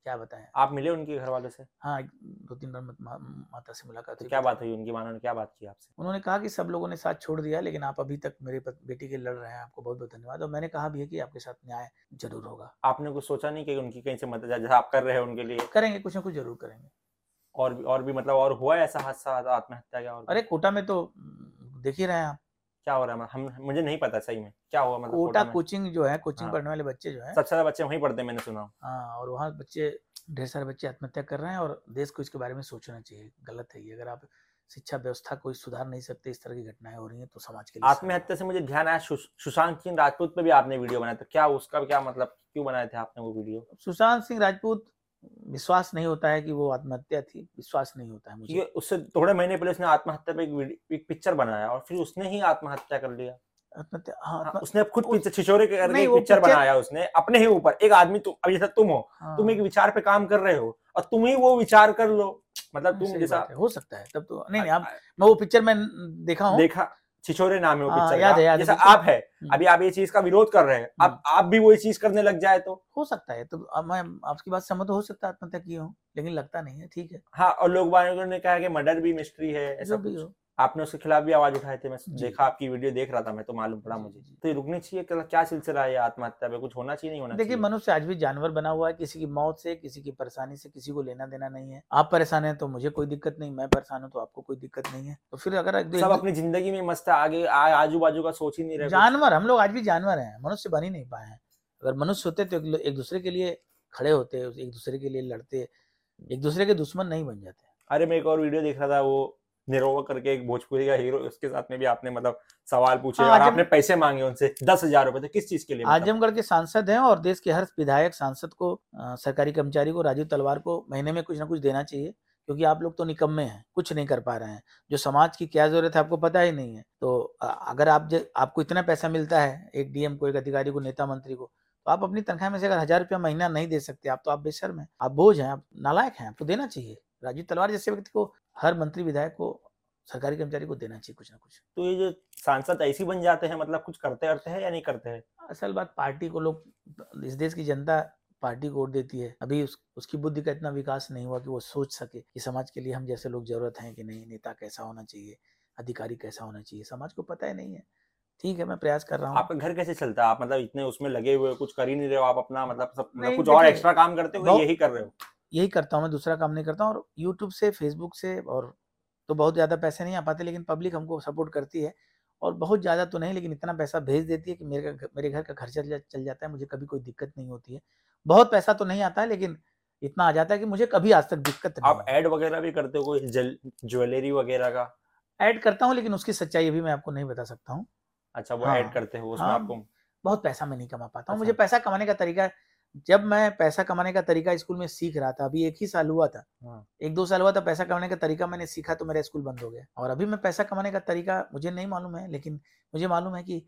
क्या बताएँ? आप मिले उनके घर वालों से? हाँ दो तीन बार मा, माता से मुलाकात तो हुई क्या बात हुई उनकी मानो ने क्या बात की आपसे? उन्होंने कहा कि सब लोगों ने साथ छोड़ दिया लेकिन आप अभी तक मेरे बेटी के लड़ रहे हैं आपको बहुत बहुत धन्यवाद। और मैंने कहा भी है कि आपके साथ न्याय ज़रूर होगा। आपने कुछ सोचा नहीं कि उनकी कहीं से मदद जैसा आप कर रहे हैं उनके लिए? करेंगे कुछ ना कुछ ज़रूर करेंगे। और भी और भी मतलब और हुआ है ऐसा हादसा आत्महत्या का और अरे कोटा में तो देख ही रहे हैं आप। क्या हो रहा है? हम मुझे नहीं पता सही में। क्या हुआ मतलब कोटा कोचिंग जो है कोचिंग हाँ। पढ़ने वाले बच्चे जो है। सबसे ज़्यादा बच्चे वहीं पढ़ते हैं मैंने सुना। हाँ और वहाँ बच्चे ढेर सारे बच्चे आत्महत्या कर रहे हैं और देश को इसके बारे में सोचना चाहिए। गलत है ये। अगर आप शिक्षा व्यवस्था को सुधार नहीं सकते इस तरह की घटनाएँ हो रही हैं तो समाज के लिए आत्महत्या से मुझे ध्यान आया। सुश- सुशांत सिंह राजपूत पे भी आपने वीडियो बनाया था। क्या उसका क्या मतलब क्यों बनाए थे आपने वो वीडियो? सुशांत सिंह राजपूत विश्वास नहीं होता है कि वो आत्महत्या थी। विश्वास नहीं होता है मुझे। उससे थोड़े महीने पहले उसने आत्महत्या पे एक एक पिक्चर बनाया और फिर उसने ही आत्महत्या कर लिया। आत्महत्या हाँ, हाँ, आत्म- उसने खुद उस- छिछोरे के करके पिक्चर बनाया उसने अपने ही ऊपर। एक आदमी तुम अब जैसा तुम हो हाँ, तुम एक विचार पे काम कर रहे हो और तुम ही वो विचार कर लो। मतलब तुम जैसा हो सकता है तब तो नहीं नहीं आप मैं वो पिक्चर में देखा हूँ। देखा छिछोरे नाम है वो पिक्चर याद है, याद जैसा आप है हम्म। अभी आप ये चीज़ का विरोध कर रहे हैं अब आप भी वही चीज़ करने लग जाए तो। हो सकता है तो मैं आपकी बात सहमत हो सकता है आत्महत्या की हो लेकिन लगता नहीं है ठीक है। हाँ और लोग ने कहा कि मर्डर भी मिस्ट्री है ऐसा भी हो। आपने उसके खिलाफ भी आवाज़ उठाए थे मैं देखा आपकी वीडियो देख रहा था मैं तो मालूम पड़ा मुझे। तो ये रुकनी चाहिए क्या क्या सिलसिला है आत्महत्या पे? कुछ होना चाहिए नहीं होना देखिए मनुष्य आज भी जानवर बना हुआ है किसी की मौत से किसी की परेशानी से किसी को लेना देना नहीं है। आप परेशान है तो मुझे कोई दिक्कत नहीं मैं परेशान हूँ तो आपको कोई दिक्कत नहीं है। तो फिर अगर सब अपनी ज़िंदगी में मस्त है आगे आजू बाजू का सोच ही नहीं रहे जानवर हम लोग आज भी जानवर है मनुष्य बन ही नहीं पाए हैं। अगर मनुष्य होते तो एक दूसरे के लिए खड़े होते एक दूसरे के लिए लड़ते एक दूसरे के दुश्मन नहीं बन जाते। अरे मैं एक और वीडियो देख रहा था वो निरोवा करके एक भोजपुरी का हीरो उसके साथ में भी आपने मतलब सवाल पूछे हाँ, और आपने पैसे मांगे उनसे दस हज़ार रुपए तो किस चीज़ के लिए मतलब? आजमगढ़ के सांसद हैं और देश के हर विधायक सांसद को अ, सरकारी कर्मचारी को राजीव तलवार को महीने में कुछ ना कुछ देना चाहिए क्योंकि आप लोग तो निकम्मे हैं कुछ नहीं कर पा रहे हैं। जो समाज की क्या ज़रूरत है आपको पता ही नहीं है। तो अगर आप आपको इतना पैसा मिलता है एक डीएम को एक अधिकारी को नेता मंत्री को तो आप अपनी तनख्वाह में से अगर हज़ार रुपया महीना नहीं दे सकते आप तो आप बेशर्म हैं आप बोझ हैं आप नालायक हैं आपको देना चाहिए। राजीव तलवार जैसे व्यक्ति को हर मंत्री विधायक को सरकारी कर्मचारी को देना चाहिए कुछ ना कुछ। तो ये जो सांसद ऐसे बन जाते हैं मतलब कुछ करते करते हैं या नहीं करते हैं? असल बात पार्टी को लोग इस देश की जनता पार्टी को वोट देती है। अभी उस, उसकी बुद्धि का इतना विकास नहीं हुआ कि वो सोच सके कि समाज के लिए हम जैसे लोग ज़रूरत है कि नहीं नेता कैसा होना चाहिए अधिकारी कैसा होना चाहिए समाज को पता ही नहीं है। ठीक है मैं प्रयास कर रहा हूँ। आपका घर कैसे चलता है? आप मतलब इतने उसमें लगे हुए कुछ कर ही नहीं रहे हो आप अपना मतलब सब मतलब कुछ और एक्स्ट्रा काम करते हो यही कर रहे हो? यही करता हूँ मैं दूसरा काम नहीं करता हूँ और यूट्यूब से फेसबुक से और तो बहुत ज़्यादा पैसे नहीं आ पाते लेकिन पब्लिक हमको सपोर्ट करती है और बहुत ज़्यादा तो नहीं लेकिन इतना पैसा भेज देती है कि मेरे मेरे घर का खर्चा चल जाता है मुझे कभी कोई दिक्कत नहीं होती है। बहुत पैसा तो नहीं आता है लेकिन इतना आ जाता है कि मुझे कभी आज तक दिक्कत नहीं आप एड वगैरह भी करते हो कोई ज्वेलरी वगैरह का? ऐड करता हूँ लेकिन उसकी सच्चाई अभी मैं आपको नहीं बता सकता हूँ। अच्छा वो हाँ, ऐड करते हो उसमें हाँ, आपको? बहुत पैसा मैं नहीं कमा पाता हूँ। अच्छा। मुझे पैसा कमाने का तरीका जब मैं पैसा कमाने का तरीका स्कूल में सीख रहा था अभी एक ही साल हुआ था। हाँ। एक दो साल हुआ था पैसा कमाने का तरीका मैंने सीखा तो मेरा स्कूल बंद हो गया। और अभी मैं पैसा कमाने का तरीका मुझे नहीं मालूम है लेकिन मुझे मालूम है कि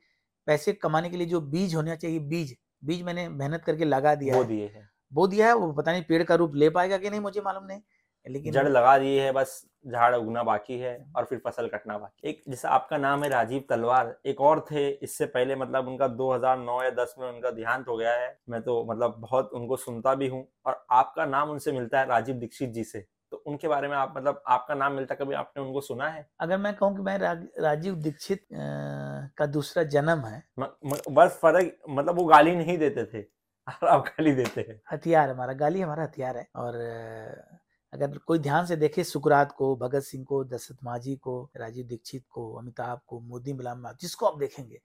पैसे कमाने के लिए जो बीज होना चाहिए बीज बीज मैंने मेहनत करके लगा दिया वो दिए है। बो दिया है वो पता नहीं पेड़ का रूप ले पाएगा कि नहीं मुझे मालूम नहीं लेकिन जड़ लगा दिए है बस झाड़ उगना बाकी है और फिर फ़सल कटना बाकी एक जैसे आपका नाम है राजीव तलवार एक और थे इससे पहले मतलब उनका 2009 या 10 में उनका देहांत हो गया है। मैं तो मतलब बहुत उनको सुनता भी हूँ और आपका नाम उनसे मिलता है राजीव दीक्षित जी से। तो उनके बारे में आप मतलब आपका नाम मिलता कभी आपने उनको सुना है? अगर मैं कहूँ कि मैं रा, राजीव दीक्षित का दूसरा जन्म है। म, म, बस फ़र्क मतलब वो गाली नहीं देते थे। आप गाली देते हैं। हथियार हमारा गाली हमारा हथियार है और अगर कोई ध्यान से देखे सुकरात को भगत सिंह को दशरथ माझी को राजीव दीक्षित को अमिताभ को मोदी गुलाम जिसको आप देखेंगे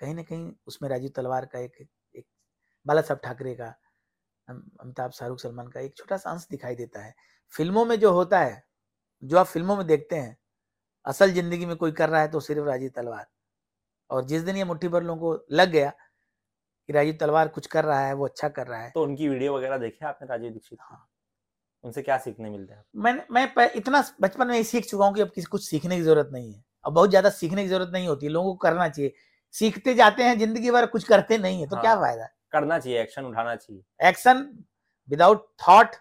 कहीं ना कहीं उसमें राजीव तलवार का एक एक बाला साहब ठाकरे का अमिताभ शाहरुख सलमान का एक छोटा सा अंश दिखाई देता है। फ़िल्मों में जो होता है जो आप फ़िल्मों में देखते हैं असल ज़िंदगी में कोई कर रहा है तो सिर्फ़ राजीव तलवार। और जिस दिन ये मुट्ठी भर लोगों को लग गया कि राजीव तलवार कुछ कर रहा है वो अच्छा कर रहा है। तो उनकी वीडियो वगैरह देखी आपने राजीव दीक्षित हाँ। उनसे क्या सीखने मिलता है? मैंने मैं इतना बचपन में सीख चुका हूँ कि अब किसी कुछ सीखने की ज़रूरत नहीं है। अब बहुत ज़्यादा सीखने की ज़रूरत नहीं होती लोगों को करना चाहिए। सीखते जाते हैं ज़िंदगी भर कुछ करते नहीं है तो हाँ। क्या फ़ायदा? करना चाहिए एक्शन उठाना चाहिए। Action without thought.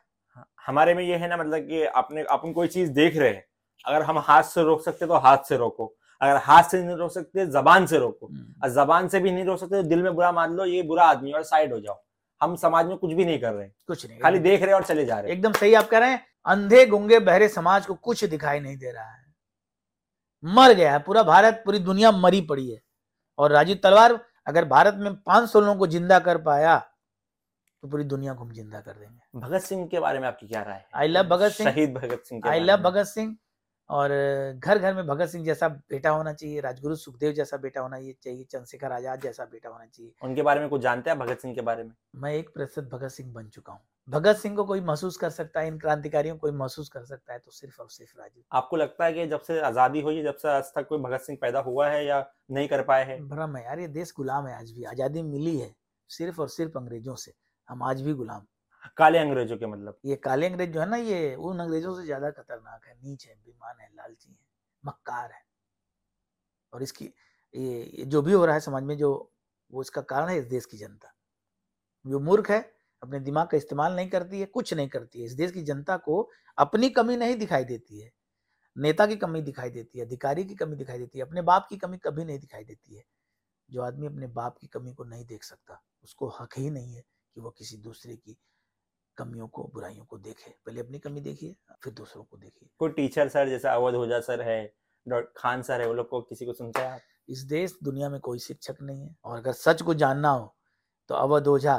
हमारे में ये है ना मतलब कि अपने अपन कोई चीज़ देख रहे हैं अगर हम हाथ से रोक सकते तो हाथ से रोको। अगर हाथ से नहीं रोक सकते जबान से रोको। और जबान से भी नहीं रोक सकते तो दिल में बुरा मान लो ये बुरा आदमी और साइड हो जाओ। हम समाज में कुछ भी नहीं कर रहे हैं। कुछ नहीं खाली देख रहे हैं और चले जा रहे हैं। एकदम सही आप कह रहे हैं अंधे गुंगे बहरे समाज को कुछ दिखाई नहीं दे रहा है। मर गया है पूरा भारत पूरी दुनिया मरी पड़ी है। और राजीव तलवार अगर भारत में 500 लोगों को ज़िंदा कर पाया तो पूरी दुनिया को हम ज़िंदा कर देंगे। भगत सिंह के बारे में आपकी क्या राय है? I love Bhagat Singh. शहीद भगत सिंह आई लव भगत सिंह। और घर घर में भगत सिंह जैसा बेटा होना चाहिए राजगुरु सुखदेव जैसा बेटा होना ये चाहिए चंद्रशेखर आज़ाद जैसा बेटा होना चाहिए। उनके बारे में कुछ जानते हैं भगत सिंह के बारे में? मैं एक प्रतिशत भगत सिंह बन चुका हूँ। भगत सिंह को कोई महसूस कर सकता है इन क्रांतिकारियों को कोई महसूस कर सकता है तो सिर्फ़ और सिर्फ़ राजीव आपको लगता है कि जब से आज़ादी हुई है जब से आज तक कोई भगत सिंह पैदा हुआ है या नहीं कर पाए हैं? भ्रम है यार ये देश गुलाम है आज भी आज़ादी मिली है सिर्फ़ और सिर्फ़ अंग्रेज़ों से हम आज भी गुलाम। काले अंग्रेज़ों के मतलब। ये काले अंग्रेज़ जो है ना ये उन अंग्रेज़ों से ज़्यादा खतरनाक है नीच है बेईमान है लालची है मक्कार है। और इसकी ये, ये जो भी हो रहा है समाज में जो वो इसका कारण है इस देश की जनता। जो मूर्ख है अपने दिमाग का इस्तेमाल नहीं करती है कुछ नहीं करती है। इस देश की जनता को अपनी कमी नहीं दिखाई देती है नेता की कमी दिखाई देती है अधिकारी की कमी दिखाई देती है अपने बाप की कमी कभी नहीं दिखाई देती है। जो आदमी अपने बाप की कमी को नहीं देख सकता उसको हक ही नहीं है कि वो किसी दूसरे की कमियों को बुराइयों को देखे। पहले अपनी कमी देखिए फिर दूसरों को देखिए। कोई टीचर सर जैसे अवध होजा सर है खान सर है वो लोग को किसी को सुनते हैं इस देश दुनिया में कोई शिक्षक नहीं है। और अगर सच को जानना हो तो अवध ओझा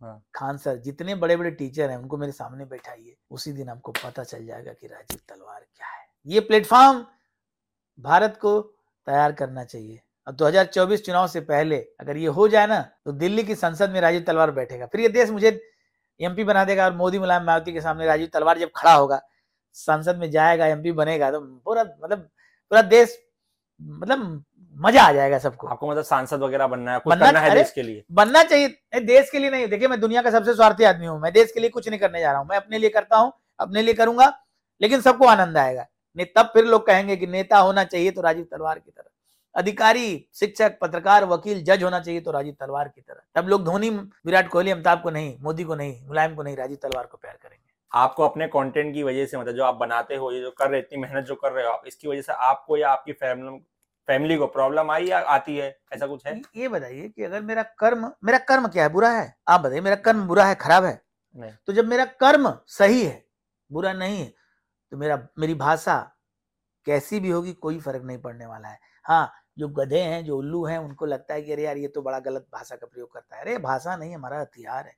हाँ। खान सर जितने बड़े बड़े टीचर हैं उनको मेरे सामने बैठाइए। उसी दिन आपको पता चल जाएगा कि राजीव तलवार क्या है। ये प्लेटफॉर्म भारत को तैयार करना चाहिए। अब 2024 चुनाव से पहले अगर ये हो जाए ना तो दिल्ली की संसद में राजीव तलवार बैठेगा। फिर ये देश मुझे एमपी बना देगा और मोदी मुलायम मायावती के सामने राजीव तलवार जब खड़ा होगा संसद में जाएगा एमपी बनेगा तो पूरा मतलब पूरा देश मतलब मज़ा आ जाएगा सबको। आपको मतलब सांसद वगैरह बनना है कुछ बनना- करना है देश के लिए? बनना चाहिए। देश के लिए नहीं देखिए मैं दुनिया का सबसे स्वार्थी आदमी हूँ मैं देश के लिए कुछ नहीं करने जा रहा हूँ मैं अपने लिए करता हूँ अपने लिए करूँगा लेकिन सबको आनंद आएगा। नहीं तब फिर लोग कहेंगे कि नेता होना चाहिए तो राजीव तलवार की तरह अधिकारी शिक्षक पत्रकार वकील जज होना चाहिए तो राजीव तलवार की तरह। तब लोग धोनी विराट कोहली अमिताभ को नहीं मोदी को नहीं मुलायम को नहीं राजीव तलवार को प्यार करेंगे। आपको अपने कंटेंट की वजह से मतलब जो आप बनाते हो ये जो कर रहे इतनी मेहनत जो कर रहे हो आप इसकी वजह से आपको या आपकी फैमिली फैमिली को प्रॉब्लम आई या आती है? ऐसा कुछ है? ये बताइए कि अगर मेरा कर्म मेरा कर्म क्या है? बुरा है? आप बताइए मेरा कर्म बुरा है खराब है? नहीं। तो जब मेरा कर्म सही है बुरा नहीं है तो मेरा मेरी भाषा कैसी भी होगी कोई फ़र्क नहीं पड़ने वाला है। हाँ जो गधे हैं, जो उल्लू हैं, उनको लगता है कि, अरे यार, ये तो बड़ा गलत भाषा का प्रयोग करता है। अरे, भाषा नहीं, हमारा हथियार है।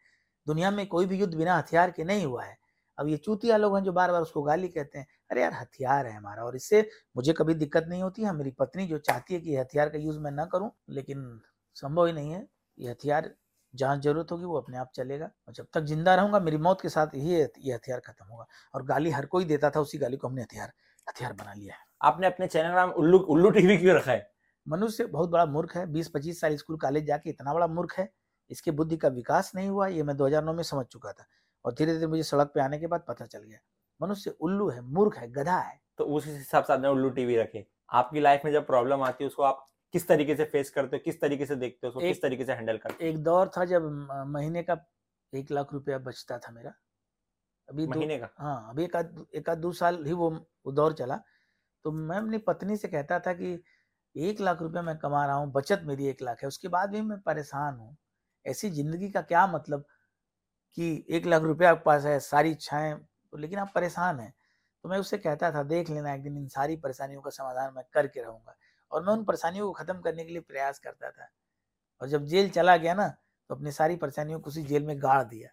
दुनिया में कोई भी युद्ध बिना हथियार के नहीं हुआ है। अब ये चूतिया लोग हैं जो बार बार उसको गाली कहते हैं, अरे यार, हथियार है हमारा और इससे मुझे कभी दिक्कत नहीं होती। है, मेरी पत्नी जो चाहती है कि हथियार का यूज़ मैं ना करूँ, लेकिन संभव ही नहीं है। ये हथियार, जहाँ ज़रूरत होगी, वो अपने आप चलेगा और जब तक ज़िंदा रहूँगा, मेरी मौत के साथ ही ये हथियार खत्म होगा। और गाली हर कोई देता था उसी गाली को हमने हथियार हथियार बना लिया है। आपने अपने चैनल नाम उल्लू उल्लू टीवी क्यों रखा है? मनुष्य बहुत बड़ा मूर्ख है। बीस पच्चीस साल स्कूल कॉलेज जाके इतना बड़ा मूर्ख है। इसके बुद्धि का विकास नहीं हुआ ये मैं 2009 में समझ चुका था और धीरे धीरे मुझे सड़क पे आने के बाद पता चल गया। मनुष्य उल्लू है मूर्ख है गधा है। तो उस हिसाब से आपने उल्लू टीवी रखे। आपकी लाइफ में जब प्रॉब्लम आती है उसको आप किस तरीके से फेस करते हो किस तरीके से देखते हो उसको किस तरीके से हैंडल करते एक दौर था जब महीने का एक लाख रुपया बचता था मेरा। अभी महीने का? हाँ अभी एक आध दो साल ही वो दौर चला। तो मैं अपनी पत्नी से कहता था कि एक लाख रुपया मैं कमा रहा हूँ, बचत मेरी एक लाख है, उसके बाद भी मैं परेशान हूँ। ऐसी ज़िंदगी का क्या मतलब कि एक लाख रुपया आपके पास है, सारी इच्छाएँ तो लेकिन आप परेशान हैं। तो मैं उससे कहता था, देख लेना एक दिन इन सारी परेशानियों का समाधान मैं करके रहूँगा। और मैं उन परेशानियों को खत्म करने के लिए प्रयास करता था। और जब जेल चला गया ना तो अपनी सारी परेशानियों को उसी जेल में गाड़ दिया।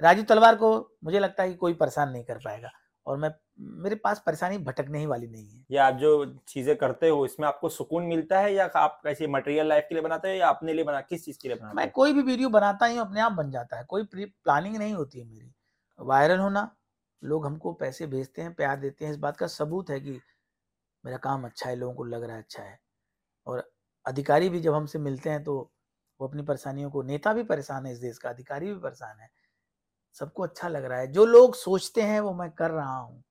राजू तलवार को मुझे लगता है कि कोई परेशान नहीं कर पाएगा। और मैं मेरे पास परेशानी भटकने ही वाली नहीं है। या आप जो चीज़ें करते हो इसमें आपको सुकून मिलता है या आप कैसे मटेरियल लाइफ के लिए बनाते हो या अपने लिए बना किस चीज़ के लिए बनाते मैं कोई भी वीडियो बनाता ही हूँ अपने आप बन जाता है। कोई प्लानिंग नहीं होती है मेरी। वायरल होना लोग हमको पैसे भेजते हैं प्यार देते हैं। इस बात का सबूत है कि मेरा काम अच्छा है लोगों को लग रहा है अच्छा है। और अधिकारी भी जब हमसे मिलते हैं तो वो अपनी परेशानियों को नेता भी परेशान है इस देश का अधिकारी भी परेशान है। सबको अच्छा लग रहा है। जो लोग सोचते हैं वो मैं कर रहा हूँ।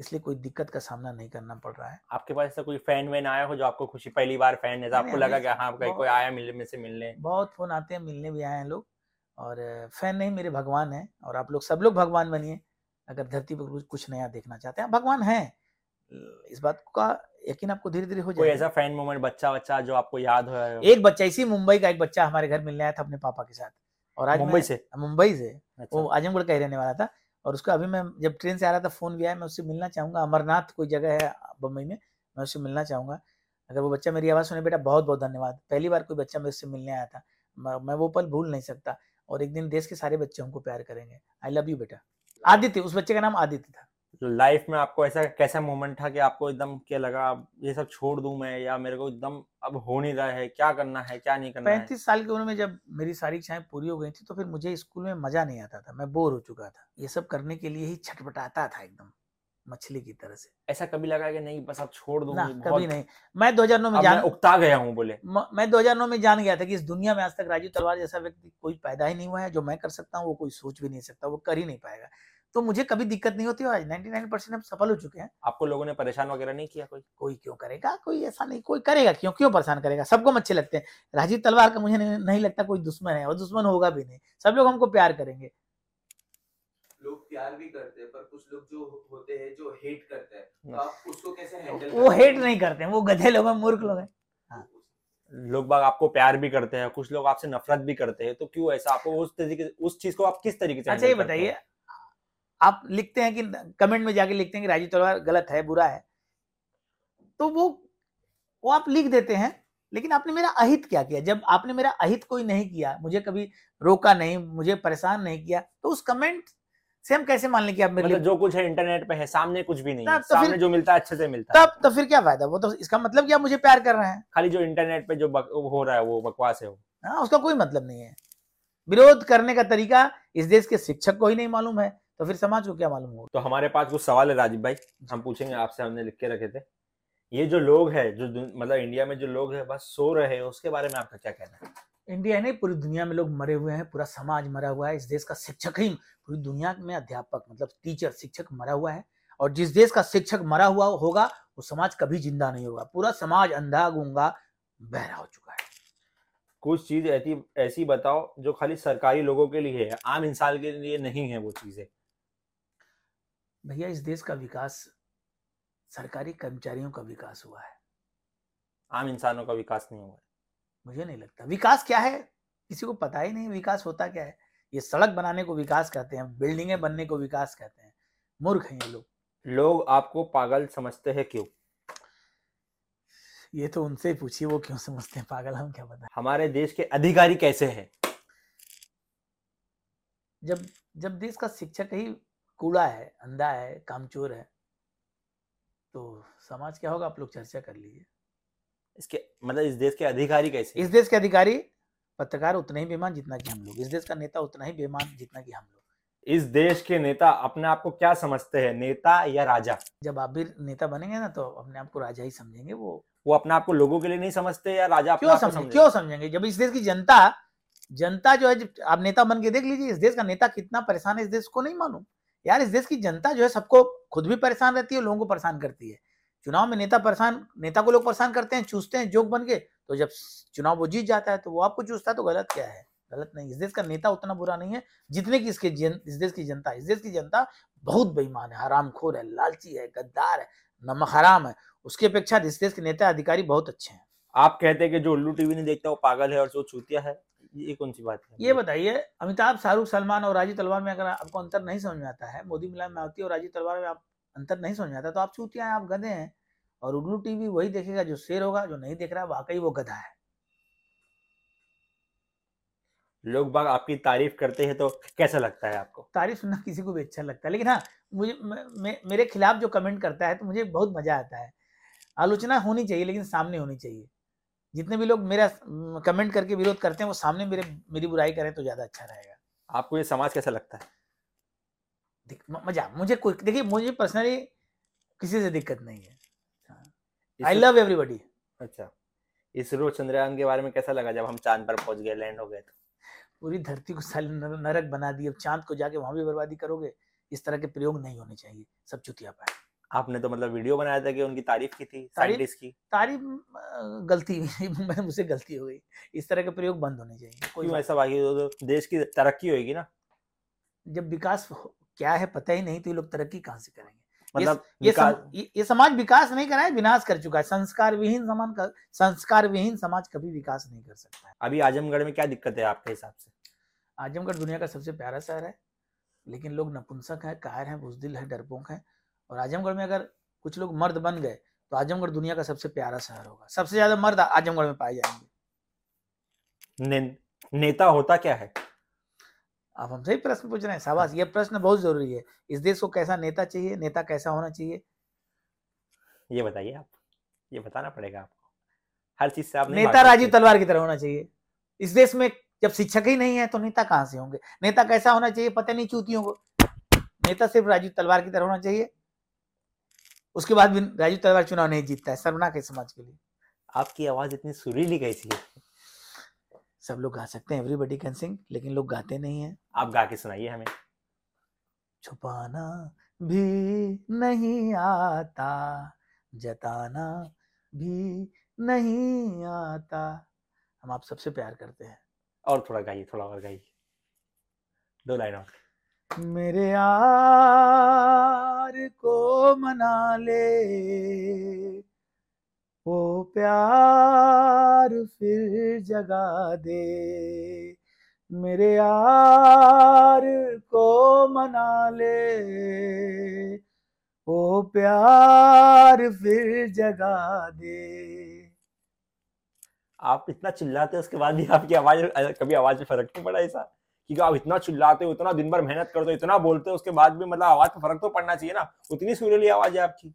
इसलिए कोई दिक्कत का सामना नहीं करना पड़ रहा है। आपके पास ऐसा कोई फ़ैन वैन आया हो जो आपको खुशी पहली बार फ़ैन है? आपको लगा कि हाँ कोई आया मिलने में से मिलने। बहुत फ़ोन आते हैं मिलने भी आए हैं लोग। और फ़ैन नहीं मेरे भगवान हैं। और आप लोग सब लोग भगवान बनिए। अगर धरती पर कुछ- नया देखना चाहते हैं भगवान हैं। इस बात का यकीन आपको धीरे धीरे हो जाएगा। ऐसा फ़ैन मोमेंट बच्चा बच्चा जो आपको याद हो एक बच्चा इसी मुंबई का एक बच्चा हमारे घर मिलने आया था अपने पापा के साथ। और आज मुंबई से? मुंबई से। अच्छा। वो आजमगढ़ का ही रहने वाला था। और उसका अभी मैं जब ट्रेन से आ रहा था फ़ोन भी आया मैं उससे मिलना चाहूँगा। अमरनाथ कोई जगह है बम्बई में मैं उससे मिलना चाहूँगा। अगर वो बच्चा मेरी आवाज़ सुने बेटा बहुत बहुत धन्यवाद। पहली बार कोई बच्चा मेरे से मिलने आया था। मैं मैं वो पल भूल नहीं सकता। और एक दिन देश के सारे बच्चे हमको प्यार करेंगे। आई लव यू बेटा। आदित्य उस बच्चे का नाम आदित्य था। लाइफ में आपको ऐसा कैसा मोमेंट था कि आपको एकदम क्या लगा ये सब छोड़ दूँ मैं या मेरे को एकदम अब हो नहीं रहा है क्या करना है क्या नहीं करना है? पैंतीस साल की उम्र में जब मेरी सारी इच्छाएँ पूरी हो गई थी तो फिर मुझे स्कूल में मज़ा नहीं आता था मैं बोर हो चुका था। ये सब करने के लिए ही छटपटाता था एकदम मछली की तरह से। ऐसा कभी लगा कि नहीं बस अब छोड़ दूँ ना ये कभी नहीं। मैं 2009 में जान उगता गया हूँ बोले। म- मैं 2009 में जान गया था कि इस दुनिया में आज तक राजीव तलवार जैसा व्यक्ति कोई पैदा ही नहीं हुआ है जो मैं कर सकता हूँ वो कोई सोच भी नहीं सकता वो कर ही नहीं पाएगा। तो मुझे कभी दिक्कत नहीं होती और आज 99 परसेंट हम सफल हो चुके हैं। आपको लोगों ने परेशान वगैरह नहीं किया कोई? कोई क्यों करेगा? कोई ऐसा नहीं कोई करेगा क्यों? क्यों परेशान करेगा? सबको हम अच्छे लगते हैं। राजीव तलवार का मुझे नहीं, नहीं लगता कोई दुश्मन है और दुश्मन होगा भी नहीं। सब लोग हमको प्यार करेंगे। लोग प्यार भी करते हैं पर कुछ लोग जो होते हैं जो हेट करते हैं तो हाँ। आप उसको कैसे हैंडल वो हेट नहीं करते हैं वो गधे लोग हैं मूर्ख लोग हैं। लोग बाग आपको प्यार भी करते हैं कुछ लोग आपसे नफरत भी करते हैं तो क्यों ऐसा? आपको उस तरीके उस चीज़ को आप किस तरीके से अच्छा ये हो? बताइए आप लिखते हैं कि कमेंट में जाके लिखते हैं कि राजीव तलवार गलत है बुरा है। तो वो वो आप लिख देते हैं लेकिन आपने मेरा अहित क्या किया? जब आपने मेरा अहित कोई नहीं किया मुझे कभी रोका नहीं मुझे परेशान नहीं किया तो उस कमेंट से हम कैसे मान लें कि आप मेरे मतलब लिए जो कुछ है इंटरनेट पे है सामने कुछ भी नहीं है तो सामने जो मिलता है अच्छे से मिलता है। तब तो फिर क्या फ़ायदा? वो तो इसका मतलब क्या मुझे प्यार कर रहे हैं। खाली जो इंटरनेट पे जो बक, हो रहा है वो बकवास है वो। हाँ उसका कोई मतलब नहीं है। विरोध करने का तरीका इस देश के शिक्षक को ही नहीं मालूम है। तो फिर समाज को क्या मालूम होगा? तो हमारे पास कुछ सवाल है राजीव भाई हम पूछेंगे आपसे हमने लिख के रखे थे। ये जो लोग है जो मतलब इंडिया में जो लोग है बस सो रहे हैं उसके बारे में आपका क्या कहना है? इंडिया नहीं पूरी दुनिया में लोग मरे हुए हैं पूरा समाज मरा हुआ है इस देश का शिक्षक ही पूरी दुनिया में अध्यापक मतलब टीचर शिक्षक मरा हुआ है। और जिस देश का शिक्षक मरा हुआ होगा वो समाज कभी ज़िंदा नहीं होगा पूरा समाज अंधा गूँगा बहरा हो चुका है। कुछ चीज़ ऐसी ऐसी बताओ जो खाली सरकारी लोगों के लिए है आम इंसान के लिए नहीं है वो चीज़ें। भैया इस देश का विकास सरकारी कर्मचारियों का विकास हुआ है। आम इंसानों का विकास नहीं हुआ है। मुझे नहीं लगता। विकास क्या है? किसी को पता ही नहीं विकास होता क्या है। ये सड़क बनाने को विकास कहते हैं बिल्डिंगें बनने को विकास कहते हैं। मूर्ख हैं ये लोग। लोग आपको पागल समझते हैं क्यों? ये तो उनसे पूछिए वो क्यों समझते हैं? पागल हम क्या पता हमारे देश के अधिकारी कैसे हैं? जब जब देश का शिक्षक ही कूड़ा है अंधा है कामचोर है तो समाज क्या होगा? आप लोग चर्चा कर लीजिए। इसके मतलब इस देश के अधिकारी कैसे इस देश के अधिकारी पत्रकार उतने ही बेमान जितना कि हम लोग। इस देश का नेता उतना ही बेमान जितना कि हम लोग। इस देश के नेता अपने आप को क्या समझते हैं? नेता या राजा? जब आप भी नेता बनेंगे ना तो अपने आप को राजा ही समझेंगे वो। वो अपने आप को लोगों के लिए नहीं समझते या राजा क्यों समझे? क्यों समझेंगे? जब इस देश की जनता जनता जो है आप नेता बन के देख लीजिए इस देश का नेता कितना परेशान है इस देश को नहीं मालूम। यार इस देश की जनता जो है सबको खुद भी परेशान रहती है लोगों को परेशान करती है। चुनाव में नेता परेशान नेता को लोग परेशान करते हैं चूसते हैं जोक बन के तो जब चुनाव वो जीत जाता है तो वो आपको चूसता है तो गलत क्या है? गलत नहीं इस देश का नेता उतना बुरा नहीं है जितने की इसके जन, इस देश की जनता इस देश की जनता बहुत बेईमान है हरामखोर है लालची है गद्दार है नमक हराम है। उसकी अपेक्षा इस देश के नेता अधिकारी बहुत अच्छे हैं। आप कहते हैं कि जो उल्लू टीवी नहीं देखता वो पागल है और जो चूतिया है? ये कौन सी बात है? ये बताइए अमिताभ शाहरुख सलमान और राजीव तलवार में अगर आपको अंतर नहीं समझ में आता है मोदी मिलान मायावती और राजीव तलवार में आप अंतर नहीं समझ में आता तो आप चूतिया हैं आप गधे हैं और उल्लू टीवी वही देखेगा जो शेर होगा जो नहीं देख रहा है वाकई वो गधा है। लोग बाग आपकी तारीफ़ करते हैं तो कैसा लगता है आपको? तारीफ़ सुनना किसी को भी अच्छा लगता है लेकिन हाँ मुझे मे, मेरे खिलाफ जो कमेंट करता है तो मुझे बहुत मज़ा आता है। आलोचना होनी चाहिए लेकिन सामने होनी चाहिए। जितने भी लोग मेरा कमेंट करके विरोध करते हैं वो सामने मेरे मेरी बुराई करें तो ज़्यादा अच्छा रहेगा। आपको ये समाज कैसा लगता है? मज़ा मुझे कोई देखिए मुझे पर्सनली किसी से दिक्कत नहीं है। आई लव एवरीबडी अच्छा। इसरो चंद्रयान के बारे में कैसा लगा जब हम चाँद पर पहुँच गए लैंड हो गए तो? पूरी धरती को साले नर- नरक बना दी अब चाँद को जाके वहाँ भी बर्बादी करोगे इस तरह के प्रयोग नहीं होने चाहिए। सब चुतियापा है आपने तो मतलब वीडियो बनाया था कि उनकी तारीफ़ की थी तारीफ़? साइंटिस्ट की। तारीफ़ गलती मैं मुझसे गलती हो गई। इस तरह के प्रयोग बंद होने चाहिए कोई ऐसा बाकी तो तो देश की तरक्की होगी ना? जब विकास क्या है पता ही नहीं तो ये लोग तरक्की कहाँ से करेंगे? मतलब ये सम, ये, ये समाज विकास नहीं कर है विनाश कर चुका है। संस्कार विहीन समान का संस्कार विहीन समाज कभी विकास नहीं कर सकता है। अभी आजमगढ़ में क्या दिक्कत है आपके हिसाब से? आजमगढ़ दुनिया का सबसे प्यारा शहर है लेकिन लोग नपुंसक है कायर है बुजदिल है डरपोक हैं। और आजमगढ़ में अगर कुछ लोग मर्द बन गए तो आजमगढ़ दुनिया का सबसे प्यारा शहर होगा। सबसे ज़्यादा मर्द आजमगढ़ में पाए जाएँगे। ने, नेता होता क्या है? आप हमसे ही प्रश्न पूछ रहे हैं शाबाश ये प्रश्न बहुत ज़रूरी है। इस देश को कैसा नेता चाहिए नेता कैसा होना चाहिए? ये बताइए आप ये बताना पड़ेगा आपको। हर चीज़ से आप नेता राजीव तलवार की तरह होना चाहिए। इस देश में जब शिक्षक ही नहीं है तो नेता कहाँ से होंगे? नेता कैसा होना चाहिए पता नहीं चूतियों को। नेता सिर्फ़ राजीव तलवार की तरह होना चाहिए। उसके बाद भी राजीव तलवार चुनाव नहीं जीतता है शर्मनाक है समाज के लिए। आपकी आवाज़ इतनी सुरीली कैसी है? सब लोग गा सकते हैं एवरीबडी कैन सिंग लेकिन लोग गाते नहीं है। आप गा के सुनाइए हमें। छुपाना भी नहीं आता जताना भी नहीं आता। हम आप सबसे प्यार करते हैं। और थोड़ा गाइए थोड़ा और गाइए। दो लाइन और। मेरे यार को मना ले। वो प्यार फिर जगा दे। मेरे यार को मना ले। वो प्यार फिर जगा दे। आप इतना चिल्लाते उसके बाद भी आपकी आवाज़, कभी आवाज़ में फ़र्क नहीं पड़ा ऐसा। क्योंकि आप इतना चिल्लाते हो इतना दिन भर मेहनत करते हो इतना बोलते हो उसके बाद भी मतलब आवाज़ में फ़र्क तो पड़ना चाहिए ना। उतनी सुरीली आवाज़ है आपकी।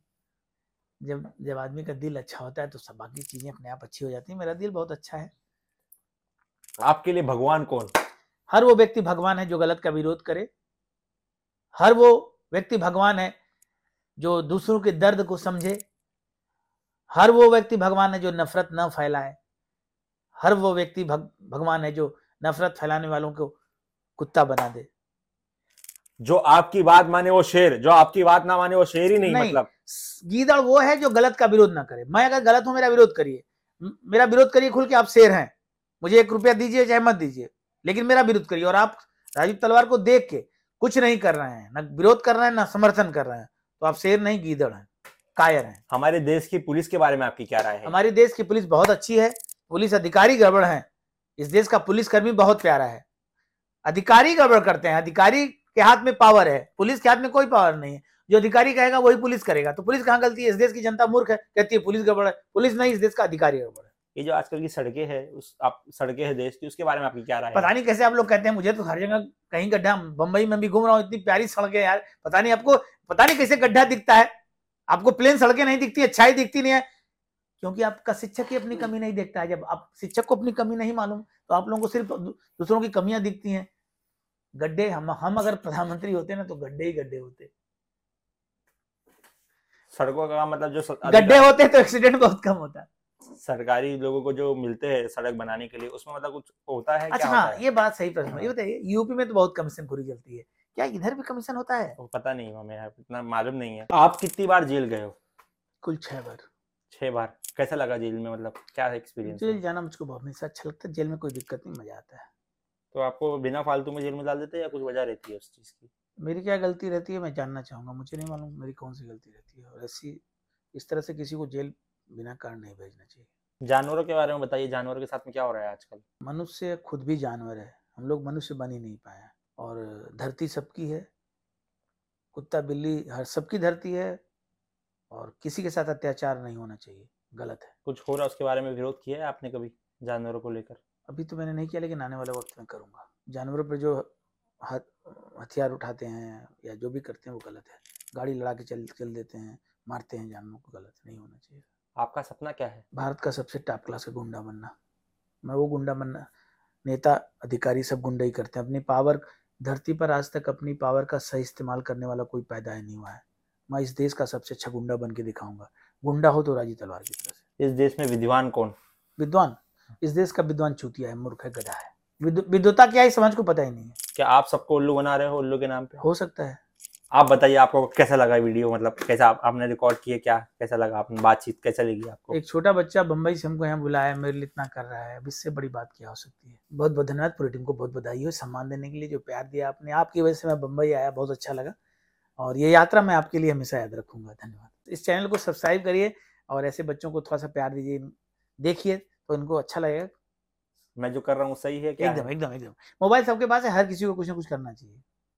जब जब आदमी का दिल अच्छा होता है तो सब बाकी चीज़ें अपने आप अच्छी हो जाती हैं। मेरा दिल बहुत अच्छा है। आपके लिए भगवान कौन? हर वो व्यक्ति भगवान है जो गलत का विरोध करे। हर वो व्यक्ति भगवान है जो दूसरों के दर्द को समझे। हर वो व्यक्ति भगवान है जो नफरत न फैलाए। हर वो व्यक्ति भग, भगवान है जो नफरत फैलाने वालों को कुत्ता बना दे। जो आपकी बात माने वो शेर जो आपकी बात ना माने वो शेर ही नहीं, नहीं। मतलब। गीदड़ वो है जो गलत का विरोध ना करे। मैं अगर गलत हूँ मेरा विरोध करिए। मेरा विरोध करिए खुल के आप शेर हैं। मुझे एक रुपया दीजिए चाहे मत दीजिए। लेकिन मेरा विरोध करिए और आप राजीव तलवार को देख के कुछ नहीं कर रहे हैं ना विरोध कर रहे हैं ना समर्थन कर रहे हैं तो आप शेर नहीं गीदड़ हैं कायर हैं। हमारे देश की पुलिस के बारे में आपकी क्या राय है? हमारे देश की पुलिस बहुत अच्छी है पुलिस अधिकारी गड़बड़ है। इस देश का पुलिस कर्मी बहुत प्यारा है। अधिकारी गड़बड़ करते हैं अधिकारी के हाथ में पावर है पुलिस के हाथ में कोई पावर नहीं है। जो अधिकारी कहेगा वही पुलिस करेगा। तो पुलिस कहाँ गलती है? इस देश की जनता मूर्ख है कहती है पुलिस गड़बड़ है। पुलिस नहीं इस देश का अधिकारी गड़बड़ है। ये जो आजकल की सड़कें हैं उस आप सड़कें हैं देश की उसके बारे में आपकी क्या राय पता नहीं कैसे आप लोग कहते हैं मुझे तो हर जगह कहीं गड्ढा बंबई में भी घूम रहा हूँ इतनी प्यारी सड़कें यार। पता नहीं आपको पता नहीं कैसे गड्ढा दिखता है। आपको प्लेन सड़कें नहीं दिखती अच्छाई दिखती नहीं है। क्योंकि आपका शिक्षक ही अपनी कमी नहीं देखता है। जब आप शिक्षक को अपनी कमी नहीं मालूम तो आप लोगों को सिर्फ़ दूसरों की कमियाँ दिखती हैं। गड्ढे हम हम अगर प्रधानमंत्री होते ना तो गड्ढे ही गड्ढे होते। सड़कों का मतलब जो गड्ढे होते तो एक्सीडेंट बहुत कम होता। सरकारी लोगों को जो मिलते हैं सड़क बनाने के लिए उसमें मतलब कुछ होता है अच्छा क्या हाँ होता है ये बात सही प्रश्न ये हाँ। बताइए यूपी में तो बहुत कमीशन खोरी चलती है। क्या इधर भी कमीशन होता है? वो पता नहीं हमें इतना मालूम नहीं है। आप कितनी बार जेल गए हो? कुल छह बार। छह बार। कैसा लगा जेल में मतलब क्या एक्सपीरियंस जेल जाना मुझको बहुत हमेशा अच्छा लगता है जेल में कोई दिक्कत नहीं मज़ा आता है। तो आपको बिना फालतू में जेल में डाल देते हैं या कुछ वजह रहती है उस चीज़ की? मेरी क्या गलती रहती है मैं जानना चाहूँगा। मुझे नहीं मालूम मेरी कौन सी गलती रहती है। और ऐसी इस तरह से किसी को जेल बिना कारण नहीं भेजना चाहिए। जानवरों के बारे में बताइए जानवरों के साथ में क्या हो रहा है आजकल? मनुष्य खुद भी जानवर है। हम लोग मनुष्य बन ही नहीं पाए और धरती सबकी है। कुत्ता बिल्ली हर सबकी धरती है। और किसी के साथ अत्याचार नहीं होना चाहिए। गलत है। कुछ हो रहा है उसके बारे में विरोध किया है आपने कभी जानवरों को लेकर? अभी तो मैंने नहीं किया लेकिन आने वाले वक्त में करूँगा। जानवरों पर जो हथियार उठाते हैं या जो भी करते हैं वो गलत है। गाड़ी लड़ा के चल चल देते हैं मारते हैं जानवरों को गलत नहीं होना चाहिए। आपका सपना क्या है? भारत का सबसे टॉप क्लास का गुंडा बनना। मैं वो गुंडा बनना नेता अधिकारी सब गुंडा ही करते हैं। अपनी पावर धरती पर आज तक अपनी पावर का सही इस्तेमाल करने वाला कोई पैदा ही नहीं हुआ है। मैं इस देश का सबसे अच्छा गुंडा बन के दिखाऊँगा। गुंडा हो तो राज़ी तलवार की तरह से। इस देश में विद्वान कौन? विद्वान? इस देश का विद्वान चूतिया है मूर्ख है गधा है। विद्वता क्या है समाज को पता ही नहीं है। क्या आप सबको उल्लू बना रहे हो उल्लू के नाम पे? हो सकता है। आप बताइए आपको कैसा लगा वीडियो? मतलब कैसा आप, आपने रिकॉर्ड किए क्या कैसा लगा आपने? बातचीत कैसा लगी आपको? एक छोटा बच्चा बम्बई से हमको यहाँ बुलाया मेरे लिए इतना कर रहा है। अब इससे बड़ी बात क्या हो सकती है? बहुत बहुत धन्यवाद पूरी टीम को बहुत बधाई हो सम्मान देने के लिए जो प्यार दिया आपने। आपकी वजह से मैं बम्बई आया बहुत अच्छा लगा। और ये यात्रा मैं आपके लिए हमेशा याद रखूँगा। धन्यवाद। इस चैनल को सब्सक्राइब करिए और ऐसे बच्चों को थोड़ा सा प्यार दीजिए देखिए। तो इनको अच्छा लगेगा। मैं जो कर रहा हूँ सही है क्या एकदम एकदम एकदम। मोबाइल सबके पास है हर किसी को कुछ ना कुछ करना चाहिए।